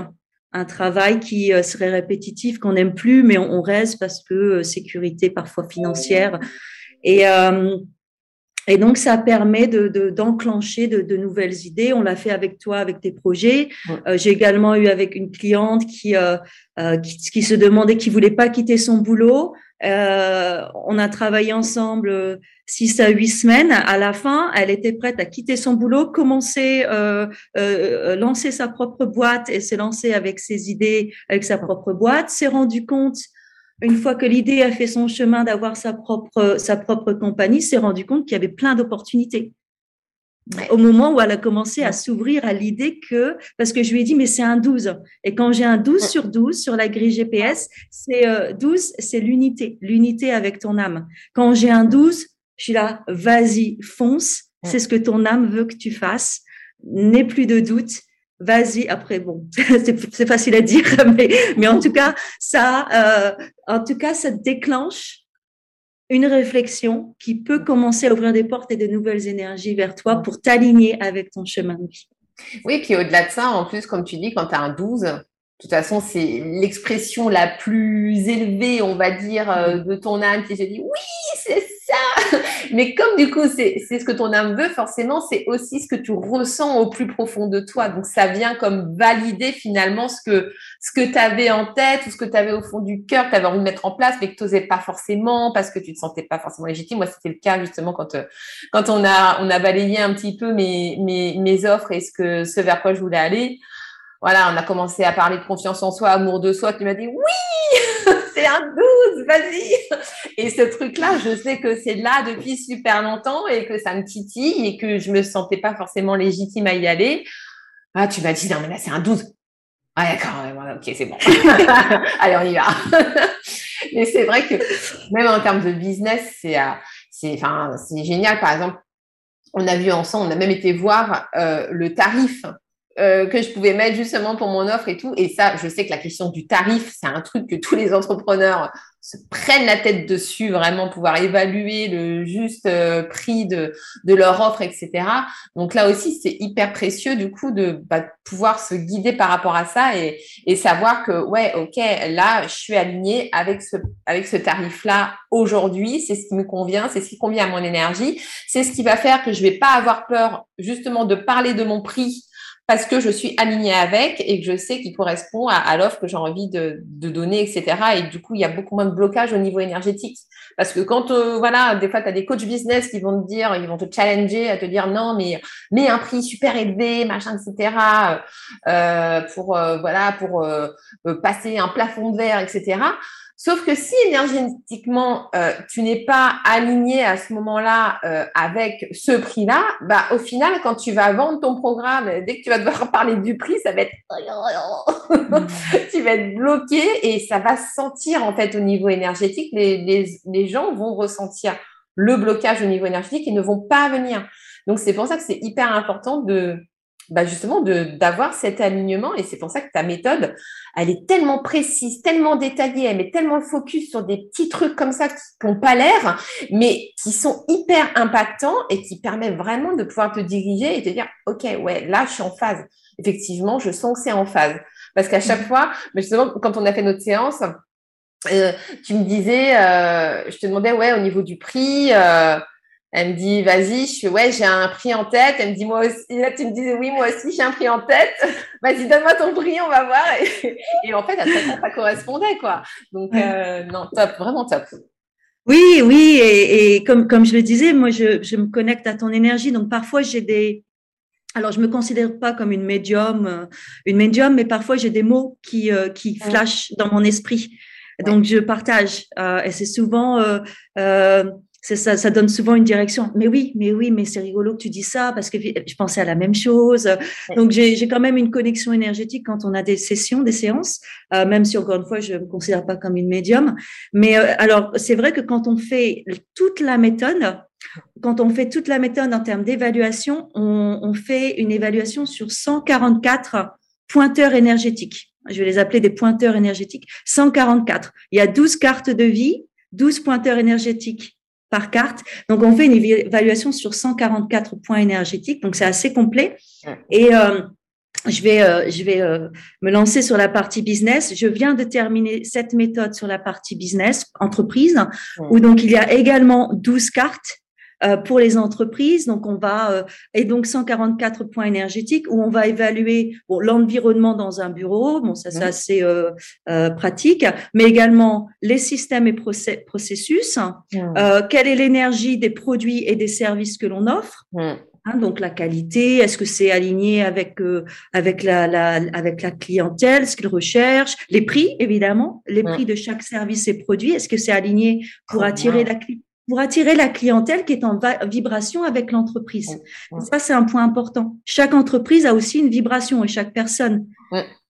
Speaker 2: un travail qui euh, serait répétitif, qu'on n'aime plus, mais on, reste parce que euh, sécurité parfois financière. Et, euh, et donc, ça permet de, d'enclencher de, de, nouvelles idées. On l'a fait avec toi, avec tes projets. j'ai également eu avec une cliente qui, qui, qui, se demandait, qui voulait pas quitter son boulot. On a travaillé ensemble six à huit semaines, à la fin, elle était prête à quitter son boulot, commencer, euh, euh, lancer sa propre boîte et se lancer avec ses idées, avec sa propre boîte. S'est rendu compte, une fois que l'idée a fait son chemin d'avoir sa propre, sa propre compagnie, s'est rendu compte qu'il y avait plein d'opportunités. Au moment où elle a commencé à s'ouvrir à l'idée que, parce que je lui ai dit, mais c'est un 12. Et quand j'ai un 12 sur 12 sur la grille GPS, c'est 12, euh, c'est l'unité, l'unité avec ton âme. Quand j'ai un 12, je suis là, vas-y, fonce. C'est ce que ton âme veut que tu fasses. N'aie plus de doute. Vas-y. Après, bon, c'est facile à dire, mais, mais en tout cas, ça, euh, en tout cas, ça déclenche une réflexion qui peut commencer à ouvrir des portes et de nouvelles énergies vers toi pour t'aligner avec ton chemin de vie.
Speaker 1: Oui, puis au-delà de ça, en plus, comme tu dis, quand tu as un 12, de toute façon, c'est l'expression la plus élevée, on va dire, euh, de ton âme qui se dit oui, c'est Mais comme du coup, c'est ce que ton âme veut, forcément, c'est aussi ce que tu ressens au plus profond de toi. Donc, ça vient comme valider finalement ce que, ce que tu avais en tête ou ce que tu avais au fond du cœur, que tu avais envie de mettre en place, mais que tu n'osais pas forcément parce que tu te sentais pas forcément légitime. Moi, c'était le cas justement quand, euh, quand on, a, on a balayé un petit peu mes, mes, mes offres et ce, que, ce vers quoi je voulais aller voilà, on a commencé à parler de confiance en soi, amour de soi, tu m'as dit oui, c'est un 12, vas-y. Et ce truc-là, je sais que c'est là depuis super longtemps et que ça me titille et que je me sentais pas forcément légitime à y aller. Ah, tu m'as dit, non, mais là, c'est un 12. Ah, d'accord, ok, c'est bon. Allez, on y va. mais c'est vrai que même en termes de business, c'est, euh, c'est, enfin, c'est génial. Par exemple, on a vu ensemble, on a même été voir euh, le tarif euh, que je pouvais mettre justement pour mon offre et tout. Et ça, je sais que la question du tarif, c'est un truc que tous les entrepreneurs se prennent la tête dessus, vraiment pouvoir évaluer le juste euh, prix de, de leur offre, etc. Donc là aussi, c'est hyper précieux du coup de bah, pouvoir se guider par rapport à ça et, et savoir que ouais, ok, là, je suis alignée avec ce avec ce tarif-là aujourd'hui. C'est ce qui me convient, c'est ce qui convient à mon énergie. C'est ce qui va faire que je vais pas avoir peur justement de parler de mon prix parce que je suis alignée avec et que je sais qu'il correspond à, l'offre que j'ai envie de, donner, etc. Et du coup, il y a beaucoup moins de blocage au niveau énergétique. Parce que quand, euh, voilà, des fois, tu as des coachs business qui vont te dire, ils vont te challenger à te dire non, mais mais un prix super élevé, machin, etc. Euh, pour euh, voilà, pour passer un plafond de verre, etc. Sauf que si énergétiquement, euh, tu n'es pas aligné à ce moment-là euh, avec ce prix-là, bah, au final, quand tu vas vendre ton programme, dès que tu vas devoir parler du prix, ça va être... tu vas être bloqué et ça va se sentir en fait au niveau énergétique. Les gens vont ressentir le blocage au niveau énergétique et ne vont pas venir. Donc, c'est pour ça que c'est hyper important de bah justement d'avoir cet alignement et c'est pour ça que ta méthode, elle est tellement précise, tellement détaillée, elle met tellement le focus sur des petits trucs comme ça qui n'ont pas l'air, mais qui sont hyper impactants et qui permettent vraiment de pouvoir te diriger et te dire, OK, ouais, là, je suis en phase. Effectivement, je sens que c'est en phase. Parce qu'à chaque mmh. fois, justement, quand on a fait notre séance, euh, tu me disais, euh, je te demandais, ouais, au niveau du prix, euh, elle me dit, vas-y, je fais, ouais, j'ai un prix en tête. Elle me dit, moi aussi, là, tu me disais, oui, moi aussi, j'ai un prix en tête. Vas-y, donne-moi ton prix, on va voir. Et, en fait, ça, correspondait, quoi. Donc, euh, non, top, vraiment top.
Speaker 2: Oui, oui, et, comme, comme je le disais, moi, je, je me connecte à ton énergie. Donc, parfois, j'ai des, alors, je me considère pas comme une médium, euh, une médium, mais parfois j'ai des mots qui euh, qui flashent dans mon esprit. Donc, je partage. et c'est souvent ça, ça donne souvent une direction. Mais oui, mais oui, mais c'est rigolo que tu dis ça parce que je pensais à la même chose. Donc j'ai quand même une connexion énergétique quand on a des sessions, des séances, euh, même si encore une fois je me considère pas comme une médium. Mais euh, alors c'est vrai que quand on fait toute la méthode, quand on fait toute la méthode en termes d'évaluation, on, on fait une évaluation sur 144 pointeurs énergétiques. Je vais les appeler des pointeurs énergétiques. 144. Il y a 12 cartes de vie, 12 pointeurs énergétiques par carte. Donc, on fait une évaluation sur 144 points énergétiques. Donc, c'est assez complet. Et euh, je vais, euh, je vais euh, me lancer sur la partie business. Je viens de terminer cette méthode sur la partie business, entreprise, où donc il y a également 12 cartes euh, pour les entreprises. Donc, on va euh, et donc 144 points énergétiques où on va évaluer bon, l'environnement dans un bureau. Bon, ça c'est assez euh, pratique, mais également les systèmes et processus. quelle est l'énergie des produits et des services que l'on offre Hein, donc la qualité, est-ce que c'est aligné avec avec la, la, avec la clientèle, ce qu'ils recherchent, les prix évidemment, les prix de chaque service et produit, est-ce que c'est aligné pour attirer la clientèle pour attirer la clientèle qui est en vibration avec l'entreprise. Ça, c'est un point important. Chaque entreprise a aussi une vibration et chaque personne.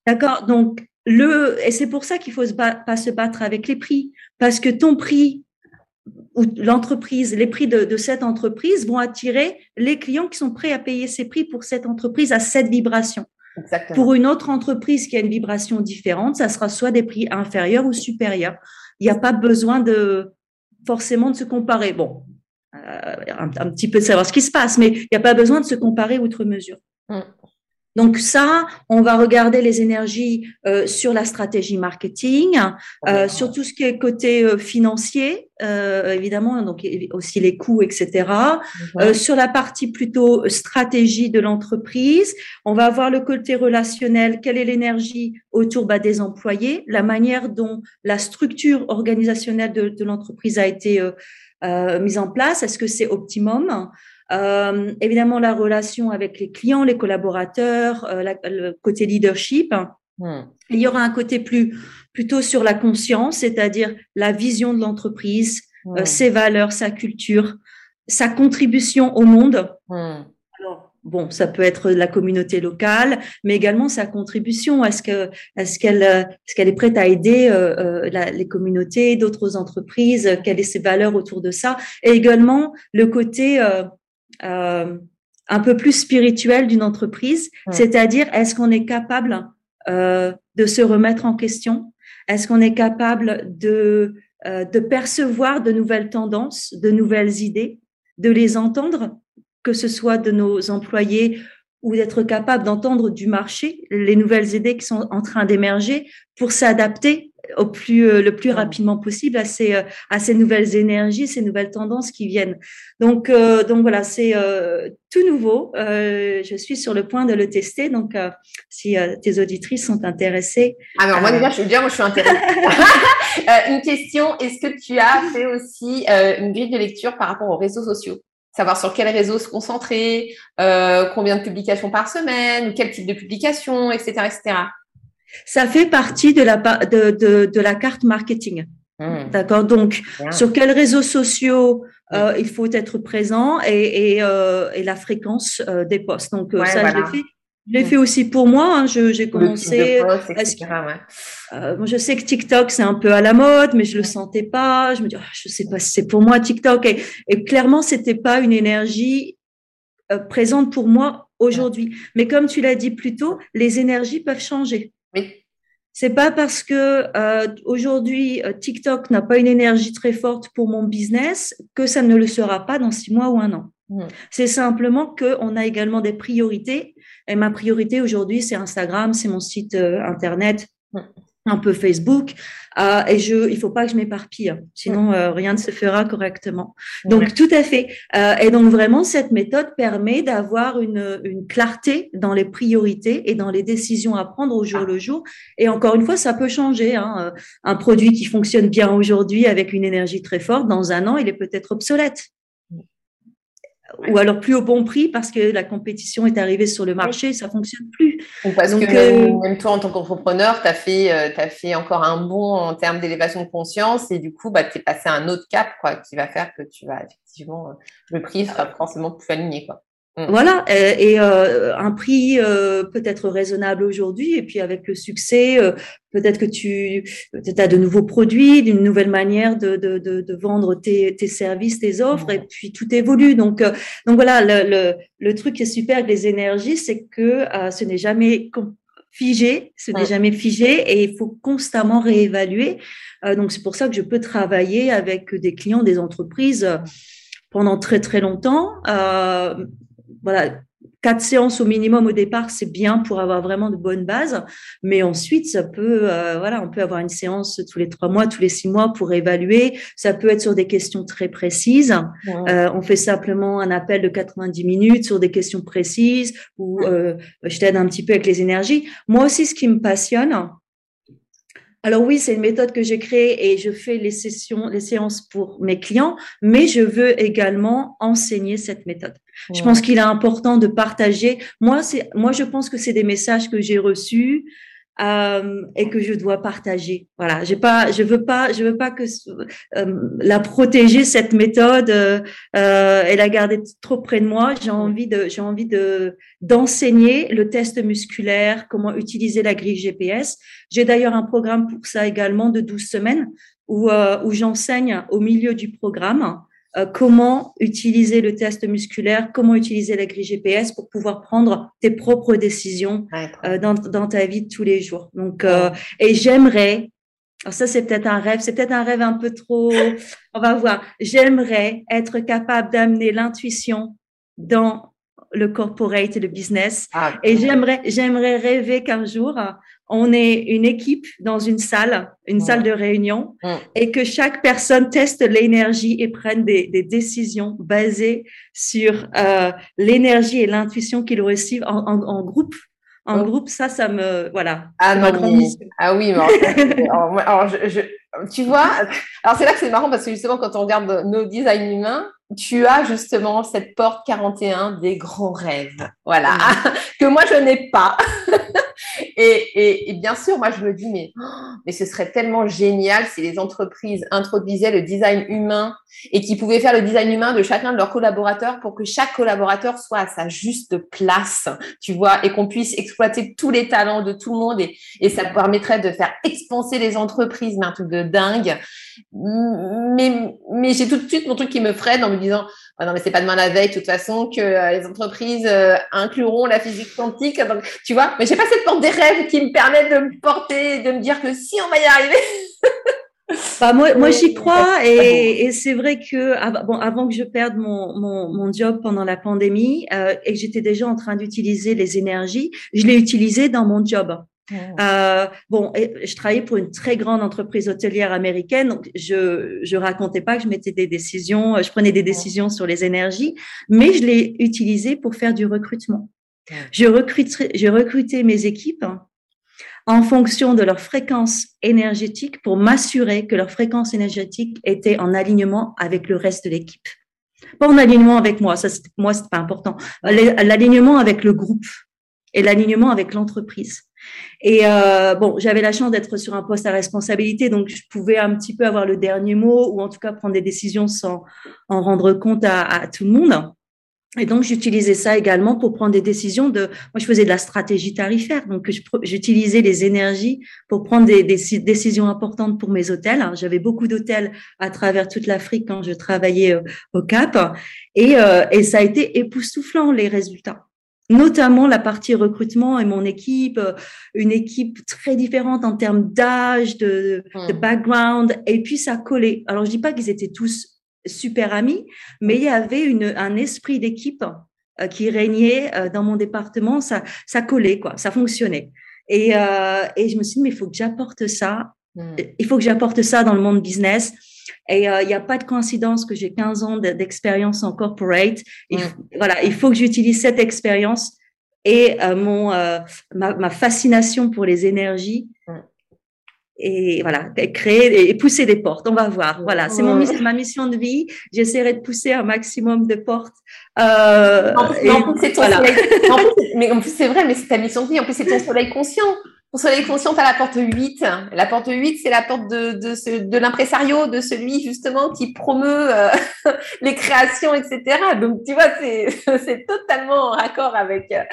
Speaker 2: D'accord? Donc, le, et c'est pour ça qu'il faut se pas se battre avec les prix, parce que ton prix ou l'entreprise, les prix de, de, cette entreprise vont attirer les clients qui sont prêts à payer ces prix pour cette entreprise à cette vibration. Exactement. Pour une autre entreprise qui a une vibration différente, ça sera soit des prix inférieurs ou supérieurs. Il n'y a pas besoin de, forcément de se comparer. Bon, euh, un, petit peu de savoir ce qui se passe, mais il n'y a pas besoin de se comparer outre mesure. Mm. Donc ça, on va regarder les énergies euh, sur la stratégie marketing, euh, sur tout ce qui est côté euh, financier, euh, évidemment, donc aussi les coûts, etc. Euh, sur la partie plutôt stratégie de l'entreprise, on va avoir le côté relationnel. Quelle est l'énergie autour bah, des employés, la manière dont la structure organisationnelle de, de l'entreprise a été mise en place. Est-ce que c'est optimum? Euh, évidemment, la relation avec les clients, les collaborateurs, euh, le côté leadership. Hmm. Il y aura un côté plus plutôt sur la conscience, c'est-à-dire la vision de l'entreprise, euh, hmm. ses valeurs, sa culture, sa contribution au monde. Hmm. Alors, bon, ça peut être la communauté locale, mais également sa contribution. Est-ce que, est-ce qu'elle, est-ce qu'elle est prête à aider les communautés, d'autres entreprises Quelles sont ses valeurs autour de ça Et également le côté euh, un peu plus spirituel d'une entreprise, c'est-à-dire est-ce qu'on est capable euh, de se remettre en question? Est-ce qu'on est capable de, euh, de percevoir de nouvelles tendances, de nouvelles idées, de les entendre, que ce soit de nos employés ou d'être capable d'entendre du marché les nouvelles idées qui sont en train d'émerger pour s'adapter au plus euh, le plus rapidement possible à ces à ces nouvelles énergies, ces nouvelles tendances qui viennent. Donc donc voilà, c'est tout nouveau. je suis sur le point de le tester. Donc si tes auditrices sont intéressées.
Speaker 1: Alors ah, moi déjà, je veux dire, moi je suis intéressée. une question est-ce que tu as fait aussi une grille de lecture par rapport aux réseaux sociaux? Savoir sur quel réseau se concentrer, euh, combien de publications par semaine, quel type de publication, etc., etc.
Speaker 2: Ça fait partie de la, de, de, de la carte marketing. Hmm. D'accord? Donc, sur quels réseaux sociaux euh, il faut être présent et, et, euh, et la fréquence euh, des posts. Donc, ça, je l'ai fait. Je l'ai fait aussi pour moi. Hein. J'ai commencé. Je sais que TikTok c'est un peu à la mode, mais je le sentais pas. Je me dis, oh, je sais pas si c'est pour moi TikTok. Et, et clairement, c'était pas une énergie présente pour moi aujourd'hui. Mais comme tu l'as dit plus tôt, les énergies peuvent changer.
Speaker 1: Oui.
Speaker 2: C'est pas parce que euh, aujourd'hui euh, TikTok n'a pas une énergie très forte pour mon business que ça ne le sera pas dans six mois ou un an. Mmh. C'est simplement qu'on a également des priorités. Et ma priorité aujourd'hui, c'est Instagram, c'est mon site internet. Mmh un peu Facebook. Euh, et je, il faut pas que je m'éparpille, hein. sinon euh, rien ne se fera correctement. Donc tout à fait. Euh, et donc vraiment, cette méthode permet d'avoir une, une clarté dans les priorités et dans les décisions à prendre au jour le jour. Et encore une fois, ça peut changer. Hein. Euh, un produit qui fonctionne bien aujourd'hui avec une énergie très forte, dans un an, il est peut-être obsolète ou alors plus au bon prix parce que la compétition est arrivée sur le marché, ça fonctionne plus.
Speaker 1: Ou parce que euh, même, toi, en tant qu'entrepreneur, tu as, fait, euh, as fait encore un bond en termes d'élévation de conscience et du coup, bah, tu es passé à un autre cap quoi, qui va faire que tu vas effectivement, euh, le prix sera forcément plus aligné. Quoi.
Speaker 2: Mm. Voilà, et, euh, un prix euh, peut-être raisonnable aujourd'hui, et puis avec le succès, euh, peut-être que tu as de nouveaux produits, d'une nouvelle manière de, de, de, de vendre tes, tes, services, tes offres, mm. et puis tout évolue. Donc, donc voilà, le, le, le, truc qui est super avec les énergies, c'est que ce n'est jamais figé, ce n'est mm. jamais figé, et il faut constamment réévaluer. donc c'est pour ça que je peux travailler avec des clients, des entreprises pendant très très longtemps. Euh, voilà, quatre séances au minimum au départ, c'est bien pour avoir vraiment de bonnes bases. Mais ensuite, ça peut, euh, voilà, on peut avoir une séance tous les trois mois, tous les six mois pour évaluer. Ça peut être sur des questions très précises. Euh, on fait simplement un appel de 90 minutes sur des questions précises où euh, je t'aide un petit peu avec les énergies. Moi aussi, ce qui me passionne, alors oui, c'est une méthode que j'ai créée et je fais les sessions, les séances pour mes clients, mais je veux également enseigner cette méthode. Je pense qu'il est important de partager. Moi, c'est, moi, je pense que c'est des messages que j'ai reçus euh, et que je dois partager. Voilà, j'ai pas, je veux pas, je veux pas que euh, la protéger cette méthode euh, euh, et la garder trop près de moi. J'ai envie de, j'ai envie de d'enseigner le test musculaire, comment utiliser la grille GPS. J'ai d'ailleurs un programme pour ça également de 12 semaines où où j'enseigne au milieu du programme euh, comment utiliser le test musculaire, comment utiliser la grille GPS pour pouvoir prendre tes propres décisions euh, dans, dans, ta vie de tous les jours. Donc, euh, et j'aimerais, alors ça c'est peut-être un rêve, c'est peut-être un rêve un peu trop, on va voir. J'aimerais être capable d'amener l'intuition dans le corporate et le business. Ah, et j'aimerais, j'aimerais rêver qu'un jour, on est une équipe dans une salle, une salle de réunion, et que chaque personne teste l'énergie et prenne des, décisions basées sur euh, l'énergie et l'intuition qu'ils reçoivent en, groupe. En groupe, ça, ça me voilà.
Speaker 1: Ah non, ah oui, mais alors, je, tu vois, alors c'est là que c'est marrant parce que justement quand on regarde nos designs humains, tu as justement cette porte 41 des grands rêves, voilà, que moi je n'ai pas. Et, bien sûr, moi, je me dis, mais, mais ce serait tellement génial si les entreprises introduisaient le design humain et qui pouvaient faire le design humain de chacun de leurs collaborateurs pour que chaque collaborateur soit à sa juste place, tu vois, et qu'on puisse exploiter tous les talents de tout le monde et, et ça permettrait de faire expanser les entreprises, mais un truc de dingue. Mais, mais j'ai tout de suite mon truc qui me freine en me disant, ah non, mais c'est pas demain la veille, de toute façon, que euh, les entreprises euh, incluront la physique quantique. Donc, tu vois, mais j'ai pas cette porte des rêves qui me permet de me porter, de me dire que si on va y arriver.
Speaker 2: Bah, moi, moi j'y crois et, et c'est vrai que bon, avant que je perde mon, mon, mon job pendant la pandémie euh, et que j'étais déjà en train d'utiliser les énergies, je l'ai utilisé dans mon job. Euh, bon, je travaillais pour une très grande entreprise hôtelière américaine, donc je je racontais pas que je mettais des décisions, je prenais des décisions sur les énergies, mais je l'ai utilisé pour faire du recrutement. Je recrutais, je recrutais mes équipes en fonction de leur fréquence énergétique pour m'assurer que leur fréquence énergétique était en alignement avec le reste de l'équipe. Pas en alignement avec moi, ça moi c'est pas important. L'alignement avec le groupe et l'alignement avec l'entreprise. Et euh, bon, j'avais la chance d'être sur un poste à responsabilité, donc je pouvais un petit peu avoir le dernier mot ou en tout cas prendre des décisions sans en rendre compte à, tout le monde. Et donc, j'utilisais ça également pour prendre des décisions de, moi, je faisais de la stratégie tarifaire. Donc, j'utilisais les énergies pour prendre des, des, décisions importantes pour mes hôtels. J'avais beaucoup d'hôtels à travers toute l'Afrique quand je travaillais euh, au Cap. Et, euh, et ça a été époustouflant, les résultats notamment la partie recrutement et mon équipe, euh, une équipe très différente en termes d'âge, de, de, hmm. background, et puis ça collait. Alors je dis pas qu'ils étaient tous super amis, mais il y avait une, un esprit d'équipe euh, qui régnait euh, dans mon département. Ça, ça collait, quoi, ça fonctionnait. Et, euh, et je me suis dit, mais il faut que j'apporte ça. Hmm. Il faut que j'apporte ça dans le monde business. Et il n'y a pas de coïncidence que j'ai 15 ans d'expérience en corporate. Hmm. Voilà, il faut que j'utilise cette expérience et mon ma, ma, fascination pour les énergies et voilà, créer et pousser des portes. On va voir. Voilà, c'est mon ma mission de vie. J'essaierai de pousser un maximum de portes.
Speaker 1: Euh, en plus, plus, c'est vrai, mais c'est ta mission de vie. En plus, c'est ton soleil conscient. Ton soleil conscient, à la porte 8. La porte 8, c'est la porte de, de, ce, de l'impresario, de celui justement qui promeut euh, les créations, etc. Donc, tu vois, c'est totalement en raccord avec, euh,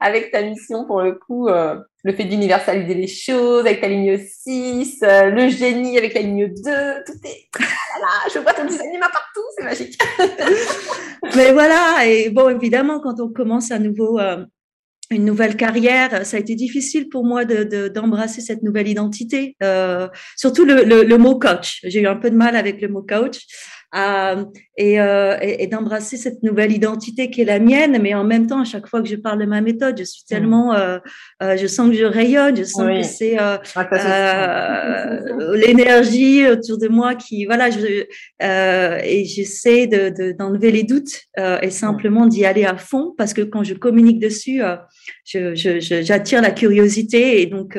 Speaker 1: avec ta mission pour le coup. Euh, le fait d'universaliser les choses avec ta ligne 6, le génie avec la ligne 2, tout est... Voilà, je vois ton design partout, c'est magique.
Speaker 2: Mais voilà, et bon, évidemment, quand on commence à nouveau une nouvelle carrière. Ça a été difficile pour moi de, d'embrasser cette nouvelle identité, euh, surtout le, le, le, mot coach. J'ai eu un peu de mal avec le mot coach euh, et, euh, et, d'embrasser cette nouvelle identité qui est la mienne, mais en même temps, à chaque fois que je parle de ma méthode, je suis tellement, euh, euh, je sens que je rayonne, je sens que c'est euh, l'énergie autour de moi qui, voilà, je, et j'essaie de, d'enlever les doutes et simplement d'y aller à fond parce que quand je communique dessus, je, je, j'attire la curiosité et donc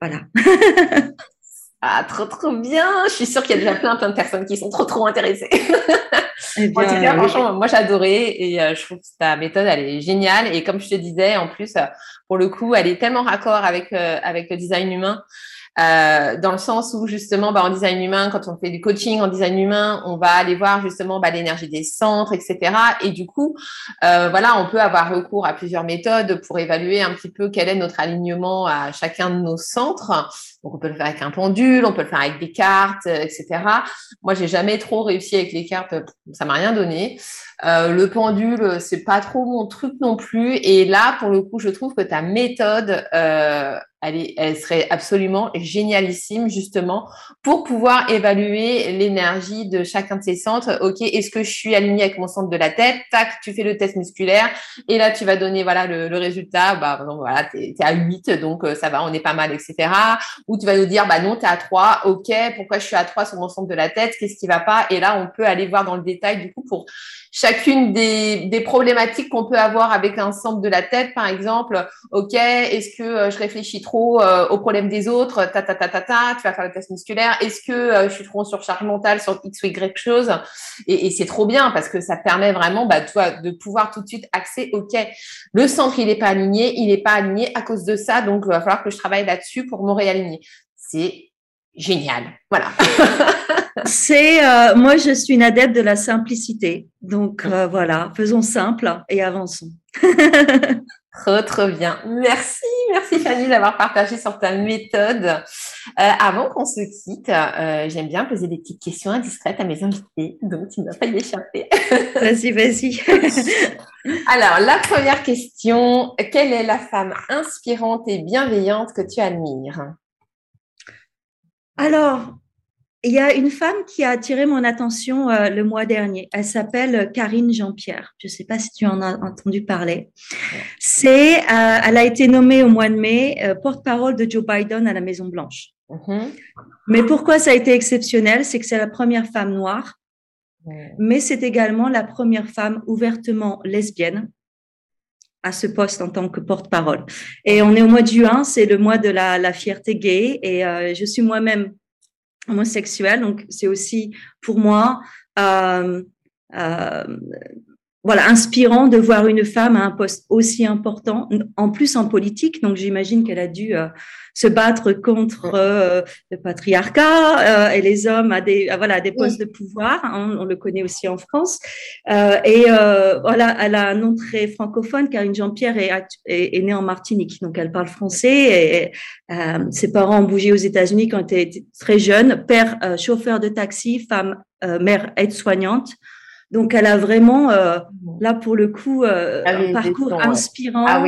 Speaker 2: voilà.
Speaker 1: Ah, trop, trop bien. Je suis sûre qu'il y a déjà plein, plein de personnes qui sont trop, trop intéressées. Eh franchement, moi, j'adorais et euh, je trouve que ta méthode, elle est géniale. Et comme je te disais, en plus, euh, pour le coup, elle est tellement raccord avec, euh, avec le design humain. Euh, dans le sens où justement bah, en design humain, quand on fait du coaching en design humain, on va aller voir justement bah, l'énergie des centres, etc. Et du coup, euh, voilà, on peut avoir recours à plusieurs méthodes pour évaluer un petit peu quel est notre alignement à chacun de nos centres. Donc on peut le faire avec un pendule, on peut le faire avec des cartes, etc. Moi, j'ai jamais trop réussi avec les cartes, ça m'a rien donné. Euh, le pendule, c'est pas trop mon truc non plus. Et là, pour le coup, je trouve que ta méthode euh, elle, serait absolument génialissime justement pour pouvoir évaluer l'énergie de chacun de ces centres. Ok, est-ce que je suis alignée avec mon centre de la tête? Tac, tu fais le test musculaire et là tu vas donner voilà le, résultat. Bah donc, voilà, t'es es à 8, donc euh, ça va, on est pas mal, etc. Ou tu vas nous dire bah non, t'es à 3. Ok, pourquoi je suis à 3 sur mon centre de la tête? Qu'est-ce qui va pas? Et là, on peut aller voir dans le détail du coup pour chacune des, des problématiques qu'on peut avoir avec un centre de la tête, par exemple. Ok, est-ce que euh, je réfléchis trop euh, aux problèmes des autres Ta ta ta ta ta. Tu vas faire le test musculaire. Est-ce que euh, je suis trop en surcharge mentale sur x ou y chose? Et, et c'est trop bien parce que ça permet vraiment, bah, toi, de pouvoir tout de suite axer. Ok, le centre il est pas aligné, il est pas aligné à cause de ça, donc il va falloir que je travaille là-dessus pour me réaligner. C'est génial. Voilà.
Speaker 2: C'est euh, moi, je suis une adepte de la simplicité. Donc euh, voilà, faisons simple et avançons.
Speaker 1: trop trop bien. Merci, merci Fanny d'avoir partagé sur ta méthode. Euh, avant qu'on se quitte, j'aime bien poser des petites questions indiscrètes à mes invités, donc tu ne vas pas y échapper.
Speaker 2: vas-y, vas-y.
Speaker 1: Alors la première question quelle est la femme inspirante et bienveillante que tu admires?
Speaker 2: Alors, il y a une femme qui a attiré mon attention euh, le mois dernier. Elle s'appelle Karine Jean-Pierre. Je ne sais pas si tu en as entendu parler. C'est, euh, elle a été nommée au mois de mai euh, porte-parole de Joe Biden à la Maison Blanche. Mm-hmm. Mais pourquoi ça a été exceptionnel? C'est que c'est la première femme noire, mais c'est également la première femme ouvertement lesbienne à ce poste en tant que porte-parole. Et on est au mois de juin, c'est le mois de la, la fierté gay, et je suis moi-même homosexuel. Donc, c'est aussi pour moi euh, euh, voilà, inspirant de voir une femme à un poste aussi important, en plus en politique. Donc, j'imagine qu'elle a dû euh, se battre contre euh, le patriarcat euh, et les hommes à des, voilà, des postes de pouvoir. Hein, on le connaît aussi en France. et voilà, elle a un nom très francophone car une Jean-Pierre est, est, née en Martinique, donc elle parle français. Et, ses parents ont bougé aux États-Unis quand elle était très jeune. Père chauffeur de taxi, femme mère aide-soignante. Donc, elle a vraiment, euh, là, pour le coup, euh, ah un parcours inspirant. Ah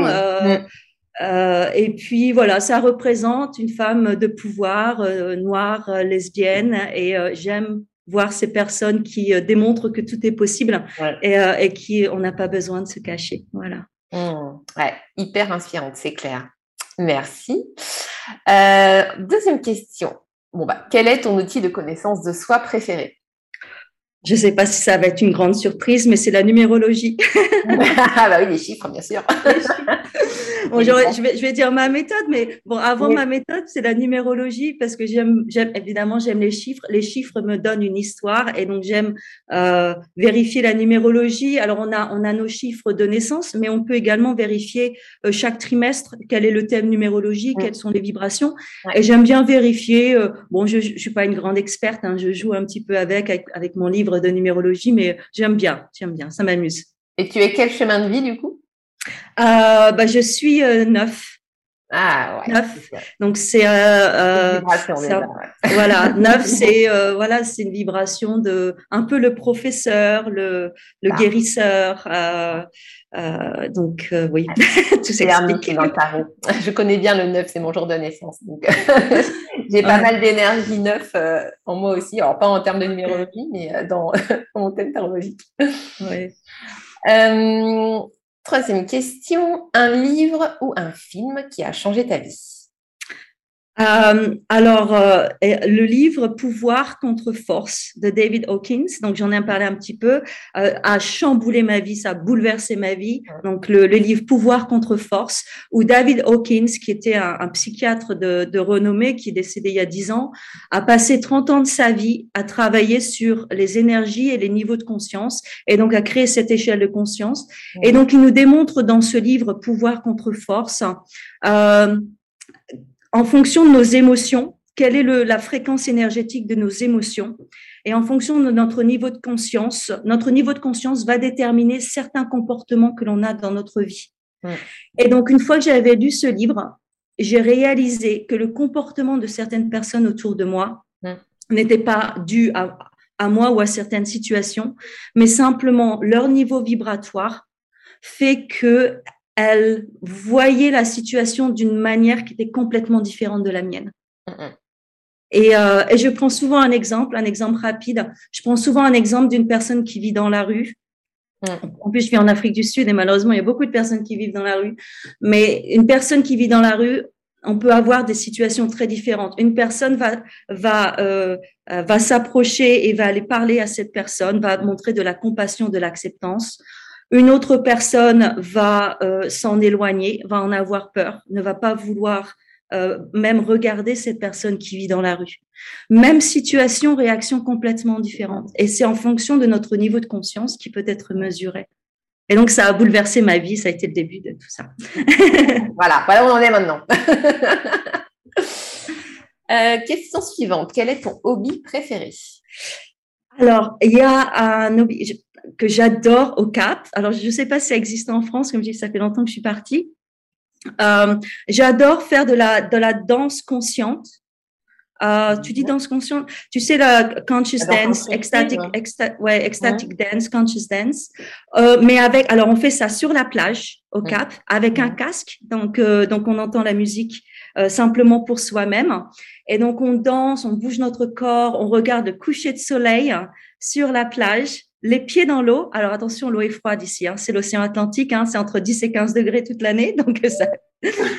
Speaker 2: euh, mm. et puis, voilà, ça représente une femme de pouvoir, noire, lesbienne. Et j'aime voir ces personnes qui démontrent que tout est possible et, et, qui, on n'a pas besoin de se cacher. Voilà.
Speaker 1: Mm. Ouais, hyper inspirante, c'est clair. Merci. deuxième question. Bon, bah, quel est ton outil de connaissance de soi préféré?
Speaker 2: Je ne sais pas si ça va être une grande surprise, mais c'est la numérologie.
Speaker 1: ah bah oui, les chiffres, bien sûr.
Speaker 2: bon, je, vais, je vais dire ma méthode, mais bon, avant ma méthode, c'est la numérologie parce que j'aime, j'aime évidemment, j'aime les chiffres. Les chiffres me donnent une histoire et donc j'aime euh, vérifier la numérologie. Alors on a, on a nos chiffres de naissance, mais on peut également vérifier euh, chaque trimestre quel est le thème numérologie, quelles sont les vibrations. Et j'aime bien vérifier. Euh, bon, je, je suis pas une grande experte, hein, je joue un petit peu avec, avec, avec mon livre de numérologie, mais j'aime bien, j'aime bien, ça m'amuse.
Speaker 1: Et tu es quel chemin de vie du coup?
Speaker 2: Euh, bah, Je suis euh, neuf.
Speaker 1: Ah ouais.
Speaker 2: Neuf. Donc c'est euh, voilà neuf c'est voilà c'est une vibration de un peu le professeur le le ah. guérisseur donc oui
Speaker 1: tout s'explique dans le tarot je connais bien le neuf c'est mon jour de naissance donc j'ai pas mal d'énergie neuf euh, en moi aussi. Alors, pas en termes de numérologie, mais euh, dans, mon thème tarologique. Euh, troisième question. Un livre ou un film qui a changé ta vie?
Speaker 2: Euh, alors, euh, le livre Pouvoir contre force de David Hawkins, donc j'en ai parlé un petit peu, euh, a chamboulé ma vie, ça a bouleversé ma vie. Donc le, livre Pouvoir contre force, où David Hawkins, qui était un, psychiatre de, de, renommée, qui est décédé il y a 10 ans, a passé 30 ans de sa vie à travailler sur les énergies et les niveaux de conscience, et donc à créer cette échelle de conscience. Et donc il nous démontre dans ce livre Pouvoir contre force. En fonction de nos émotions, quelle est la fréquence énergétique de nos émotions. Et en fonction de notre niveau de conscience, notre niveau de conscience va déterminer certains comportements que l'on a dans notre vie. Et donc, une fois que j'avais lu ce livre, j'ai réalisé que le comportement de certaines personnes autour de moi n'était pas dû à, à moi ou à certaines situations, mais simplement leur niveau vibratoire fait que elle voyait la situation d'une manière qui était complètement différente de la mienne. Et, euh, et, je prends souvent un exemple, un exemple rapide. Je prends souvent un exemple d'une personne qui vit dans la rue. Mm. En plus, je vis en Afrique du Sud et malheureusement, il y a beaucoup de personnes qui vivent dans la rue. Mais une personne qui vit dans la rue, on peut avoir des situations très différentes. Une personne va va euh, va s'approcher et va aller parler à cette personne, va montrer de la compassion, de l'acceptance. Une autre personne va euh, s'en éloigner, va en avoir peur, ne va pas vouloir euh, même regarder cette personne qui vit dans la rue. Même situation, réaction complètement différente. Et c'est en fonction de notre niveau de conscience qui peut être mesuré. Et donc, ça a bouleversé ma vie. Ça a été le début de tout ça.
Speaker 1: voilà, voilà où on en est maintenant. Euh, question suivante. Quel est ton hobby préféré?
Speaker 2: Alors, il y a un hobby que j'adore au Cap. Alors, je ne sais pas si ça existe en France, comme je dis, ça fait longtemps que je suis partie. Euh, j'adore faire de la, de la danse consciente. Euh, tu dis danse consciente, tu sais la conscious dance, ecstatic, ouais, ecstatic dance, conscious dance. Euh, mais avec, alors on fait ça sur la plage au Cap avec un casque, donc donc on entend la musique simplement pour soi-même. Et donc, on danse, on bouge notre corps, on regarde le coucher de soleil sur la plage les pieds dans l'eau. Alors attention, l'eau est froide ici. Hein. C'est l'océan Atlantique. Hein. C'est entre 10 et 15 degrés toute l'année. Donc ça.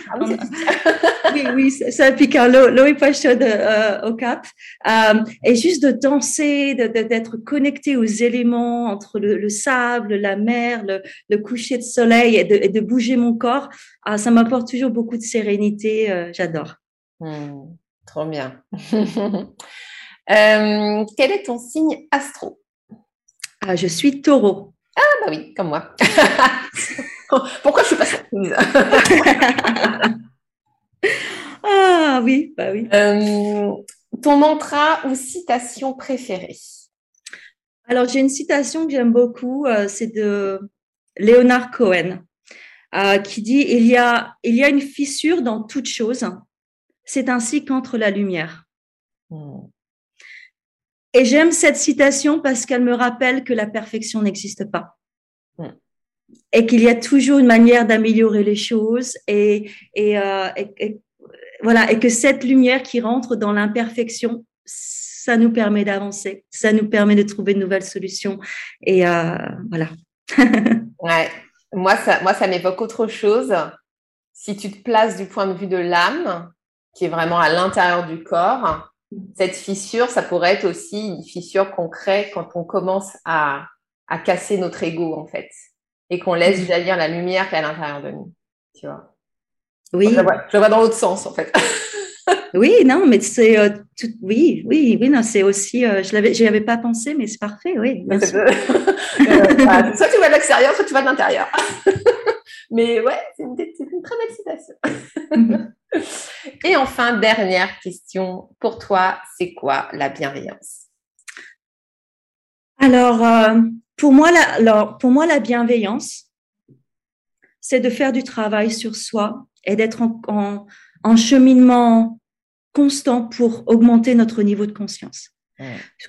Speaker 2: Ah oui, oui, ça pique. Hein. L'eau est pas chaude euh, au Cap. Euh, et juste de danser, d'être connecté aux éléments entre le, sable, la mer, le, coucher de soleil et de, bouger mon corps, ah, ça m'apporte toujours beaucoup de sérénité. Euh, j'adore.
Speaker 1: Hmm, trop bien. quel est ton signe astro?
Speaker 2: Ah, je suis taureau.
Speaker 1: Ah, bah oui, comme moi. Pourquoi je suis pas surprise
Speaker 2: Ah oui, bah oui.
Speaker 1: Euh, ton mantra ou citation préférée?
Speaker 2: Alors, j'ai une citation que j'aime beaucoup, euh, c'est de Leonard Cohen, euh, qui dit il y, a, il y a une fissure dans toute chose, c'est ainsi qu'entre la lumière. Hmm. Et j'aime cette citation parce qu'elle me rappelle que la perfection n'existe pas. Et qu'il y a toujours une manière d'améliorer les choses et, euh, et, voilà, et que cette lumière qui rentre dans l'imperfection, ça nous permet d'avancer, ça nous permet de trouver de nouvelles solutions. Et euh, voilà.
Speaker 1: ouais. Moi, ça, moi, ça m'évoque autre chose. Si tu te places du point de vue de l'âme, qui est vraiment à l'intérieur du corps, cette fissure, ça pourrait être aussi une fissure qu'on crée quand on commence à, casser notre ego, en fait, et qu'on laisse jaillir la lumière qui est à l'intérieur de nous. Tu vois
Speaker 2: Oui.
Speaker 1: Je vois, dans l'autre sens, en fait.
Speaker 2: oui, non, mais c'est euh, oui, oui, oui, non, c'est aussi. Euh, je l'avais, j'y avais pas pensé, mais c'est parfait, oui.
Speaker 1: Euh, soit tu vois de l'extérieur, soit tu vois de l'intérieur. mais ouais, c'est une, une, très belle citation. Et enfin, dernière question pour toi, c'est quoi la bienveillance?
Speaker 2: Alors, euh, pour, moi, la, alors, pour moi, la bienveillance, c'est de faire du travail sur soi et d'être en, cheminement constant pour augmenter notre niveau de conscience.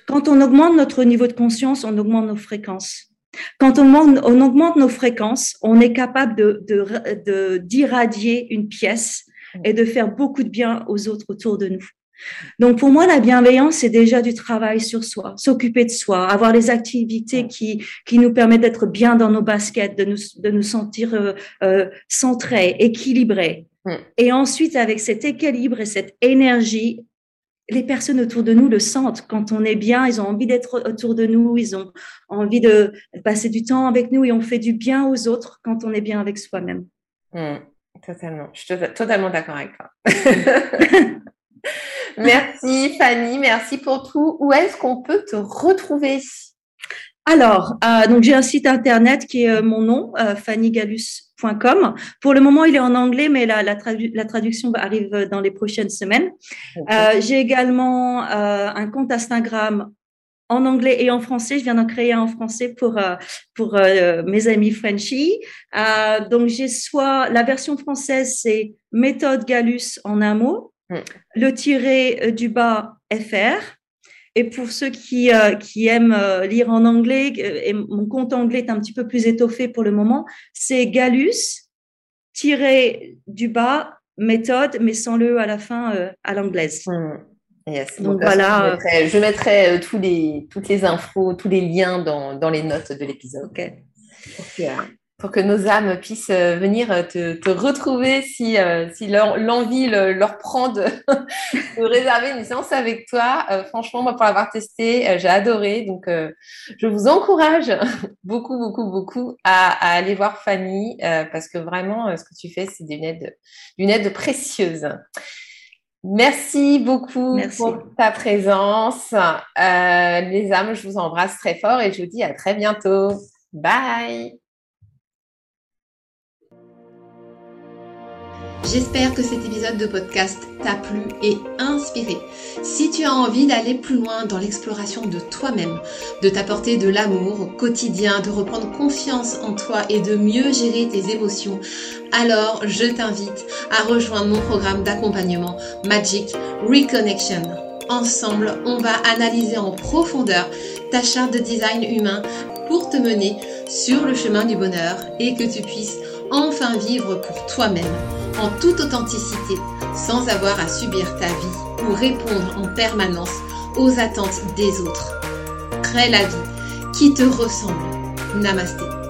Speaker 2: Quand on augmente notre niveau de conscience, on augmente nos fréquences. Quand on, on augmente nos fréquences, on est capable de, d'irradier une pièce et de faire beaucoup de bien aux autres autour de nous. Donc pour moi, la bienveillance, c'est déjà du travail sur soi, s'occuper de soi, avoir les activités qui, qui nous permettent d'être bien dans nos baskets, de nous, de nous sentir euh, euh centrés, équilibrés. Et ensuite, avec cet équilibre et cette énergie, les personnes autour de nous le sentent. Quand on est bien, ils ont envie d'être autour de nous, ils ont envie de passer du temps avec nous et on fait du bien aux autres quand on est bien avec soi-même.
Speaker 1: Totalement. Je suis totalement d'accord avec toi. merci Fanny, merci pour tout. Où est-ce qu'on peut te retrouver?
Speaker 2: Alors, euh, donc j'ai un site internet qui est euh, mon nom, euh, fannygalus.com. Pour le moment, il est en anglais, mais la, la, la traduction arrive dans les prochaines semaines. j'ai également un compte Instagram en anglais et en français. Je viens d'en créer un en français pour, euh, pour euh, mes amis Frenchie. Euh, donc, j'ai soit la version française, c'est méthode Galus en un mot, hmm. le tiré du bas FR. Et pour ceux qui, qui aiment lire en anglais, et mon compte anglais est un petit peu plus étoffé pour le moment, c'est Galus, tiré du bas, méthode, mais sans le à la fin à l'anglaise.
Speaker 1: Donc, voilà. Je mettrai, euh, tous les, toutes les infos, tous les liens dans, dans les notes de l'épisode. Pour, que, nos âmes puissent euh, venir te, te retrouver si, euh, si l'envie leur prend de, réserver une séance avec toi. franchement, moi, pour l'avoir testé, j'ai adoré. Donc, je vous encourage beaucoup, beaucoup, beaucoup à, aller voir Fanny parce que vraiment, ce que tu fais, c'est d'une aide, d'une aide précieuse. Merci beaucoup pour ta présence. Euh, les âmes, je vous embrasse très fort et je vous dis à très bientôt. Bye. J'espère que cet épisode de podcast t'a plu et inspiré. Si tu as envie d'aller plus loin dans l'exploration de toi-même, de t'apporter de l'amour au quotidien, de reprendre confiance en toi et de mieux gérer tes émotions, alors je t'invite à rejoindre mon programme d'accompagnement Magic Reconnection. Ensemble, on va analyser en profondeur ta charte de design humain pour te mener sur le chemin du bonheur et que tu puisses enfin vivre pour toi-même, en toute authenticité, sans avoir à subir ta vie ou répondre en permanence aux attentes des autres. Crée la vie qui te ressemble. Namasté.